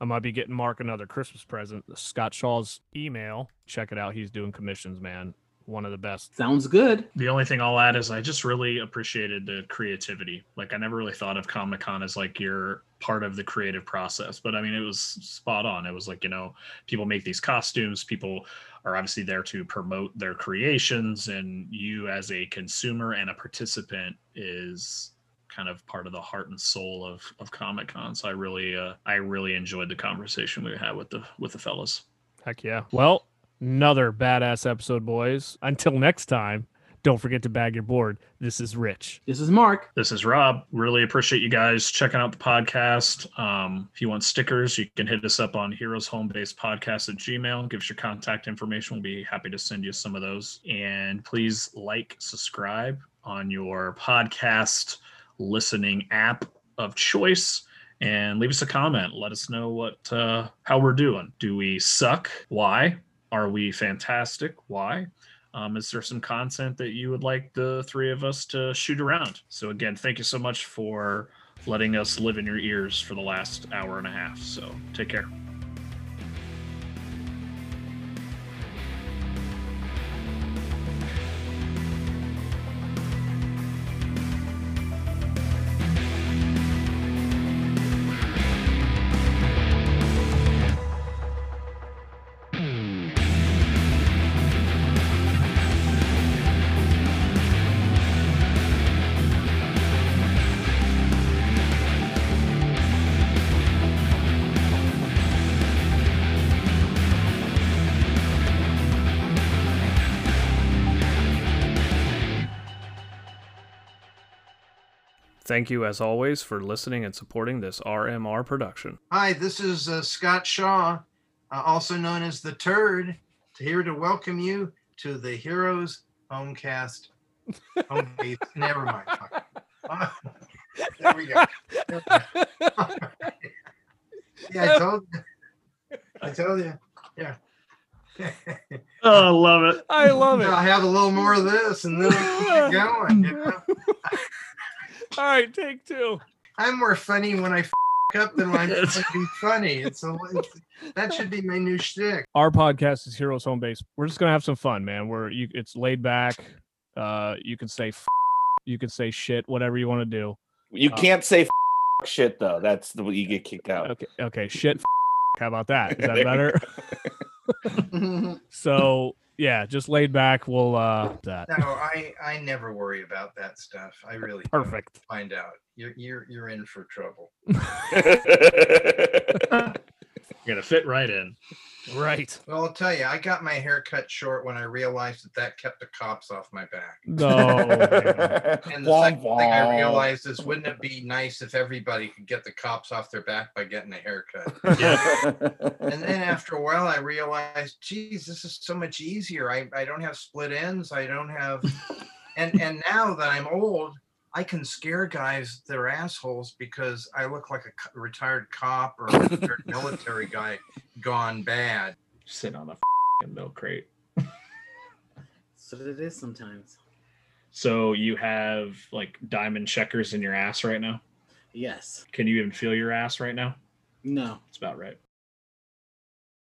I might be getting Mark another Christmas present. Scott Shaw's email. Check it out. He's doing commissions, man. One of the best. Sounds good. The only thing I'll add is I just really appreciated the creativity. Like I never really thought of Comic Con as like your part of the creative process, but I mean it was spot on. It was like you know people make these costumes, people are obviously there to promote their creations, and you as a consumer and a participant is kind of part of the heart and soul of of Comic Con. So I really uh, I really enjoyed the conversation we had with the with the fellas. Heck yeah. Well, another badass episode, boys. Until next time, don't forget to bag your board. This is Rich. This is Mark. This is Rob. Really appreciate you guys checking out the podcast. Um, if you want stickers, you can hit us up on Heroes Home Base Podcast at Gmail. Give us your contact information. We'll be happy to send you some of those. And please like, subscribe on your podcast listening app of choice and leave us a comment. Let us know what uh, how we're doing. Do we suck? Why? Are we fantastic? Why? Um, is there some content that you would like the three of us to shoot around? So again, thank you so much for letting us live in your ears for the last hour and a half. So take care. Thank you, as always, for listening and supporting this RMR production. Hi, this is uh, Scott Shaw, uh, also known as the Turd, here to welcome you to the Heroes Homecast. *laughs* Home base. Never mind. Uh, there we go. There we go. yeah, I told you. I told you. Yeah. Oh, I love it. I love it. I have a little more of this, and then we can keep *laughs* going. You know? All right, take two. I'm more funny when I f- *laughs* up than when I'm Yes. fucking funny. It's a it's, that should be my new shtick. Our podcast is Heroes Home Base. We're just gonna have some fun, man. We're you, it's laid back. Uh, you can say, f- you can say shit, whatever you want to do. You Uh, can't say f- *laughs* shit though. That's the you get kicked out. Okay, okay, shit. f- *laughs* How about that? Is that better? so yeah, just laid back. We'll uh that No, I I never worry about that stuff. I really don't. perfect. Find out you're you're you're in for trouble. *laughs* *laughs* You're gonna fit right in. Right. Well, I'll tell you, I got my hair cut short when I realized that that kept the cops off my back. No. *laughs* And the Womp second thing I realized is, wouldn't it be nice if everybody could get the cops off their back by getting a haircut? *laughs* And then after a while, I realized, geez, this is so much easier. I, I don't have split ends. I don't have, *laughs* and and now that I'm old, I can scare guys that are assholes because I look like a retired cop or a retired *laughs* military guy gone bad. Sitting on a fing milk crate. so it is sometimes. So you have like diamond checkers in your ass right now. Yes. Can you even feel your ass right now? No. It's about right.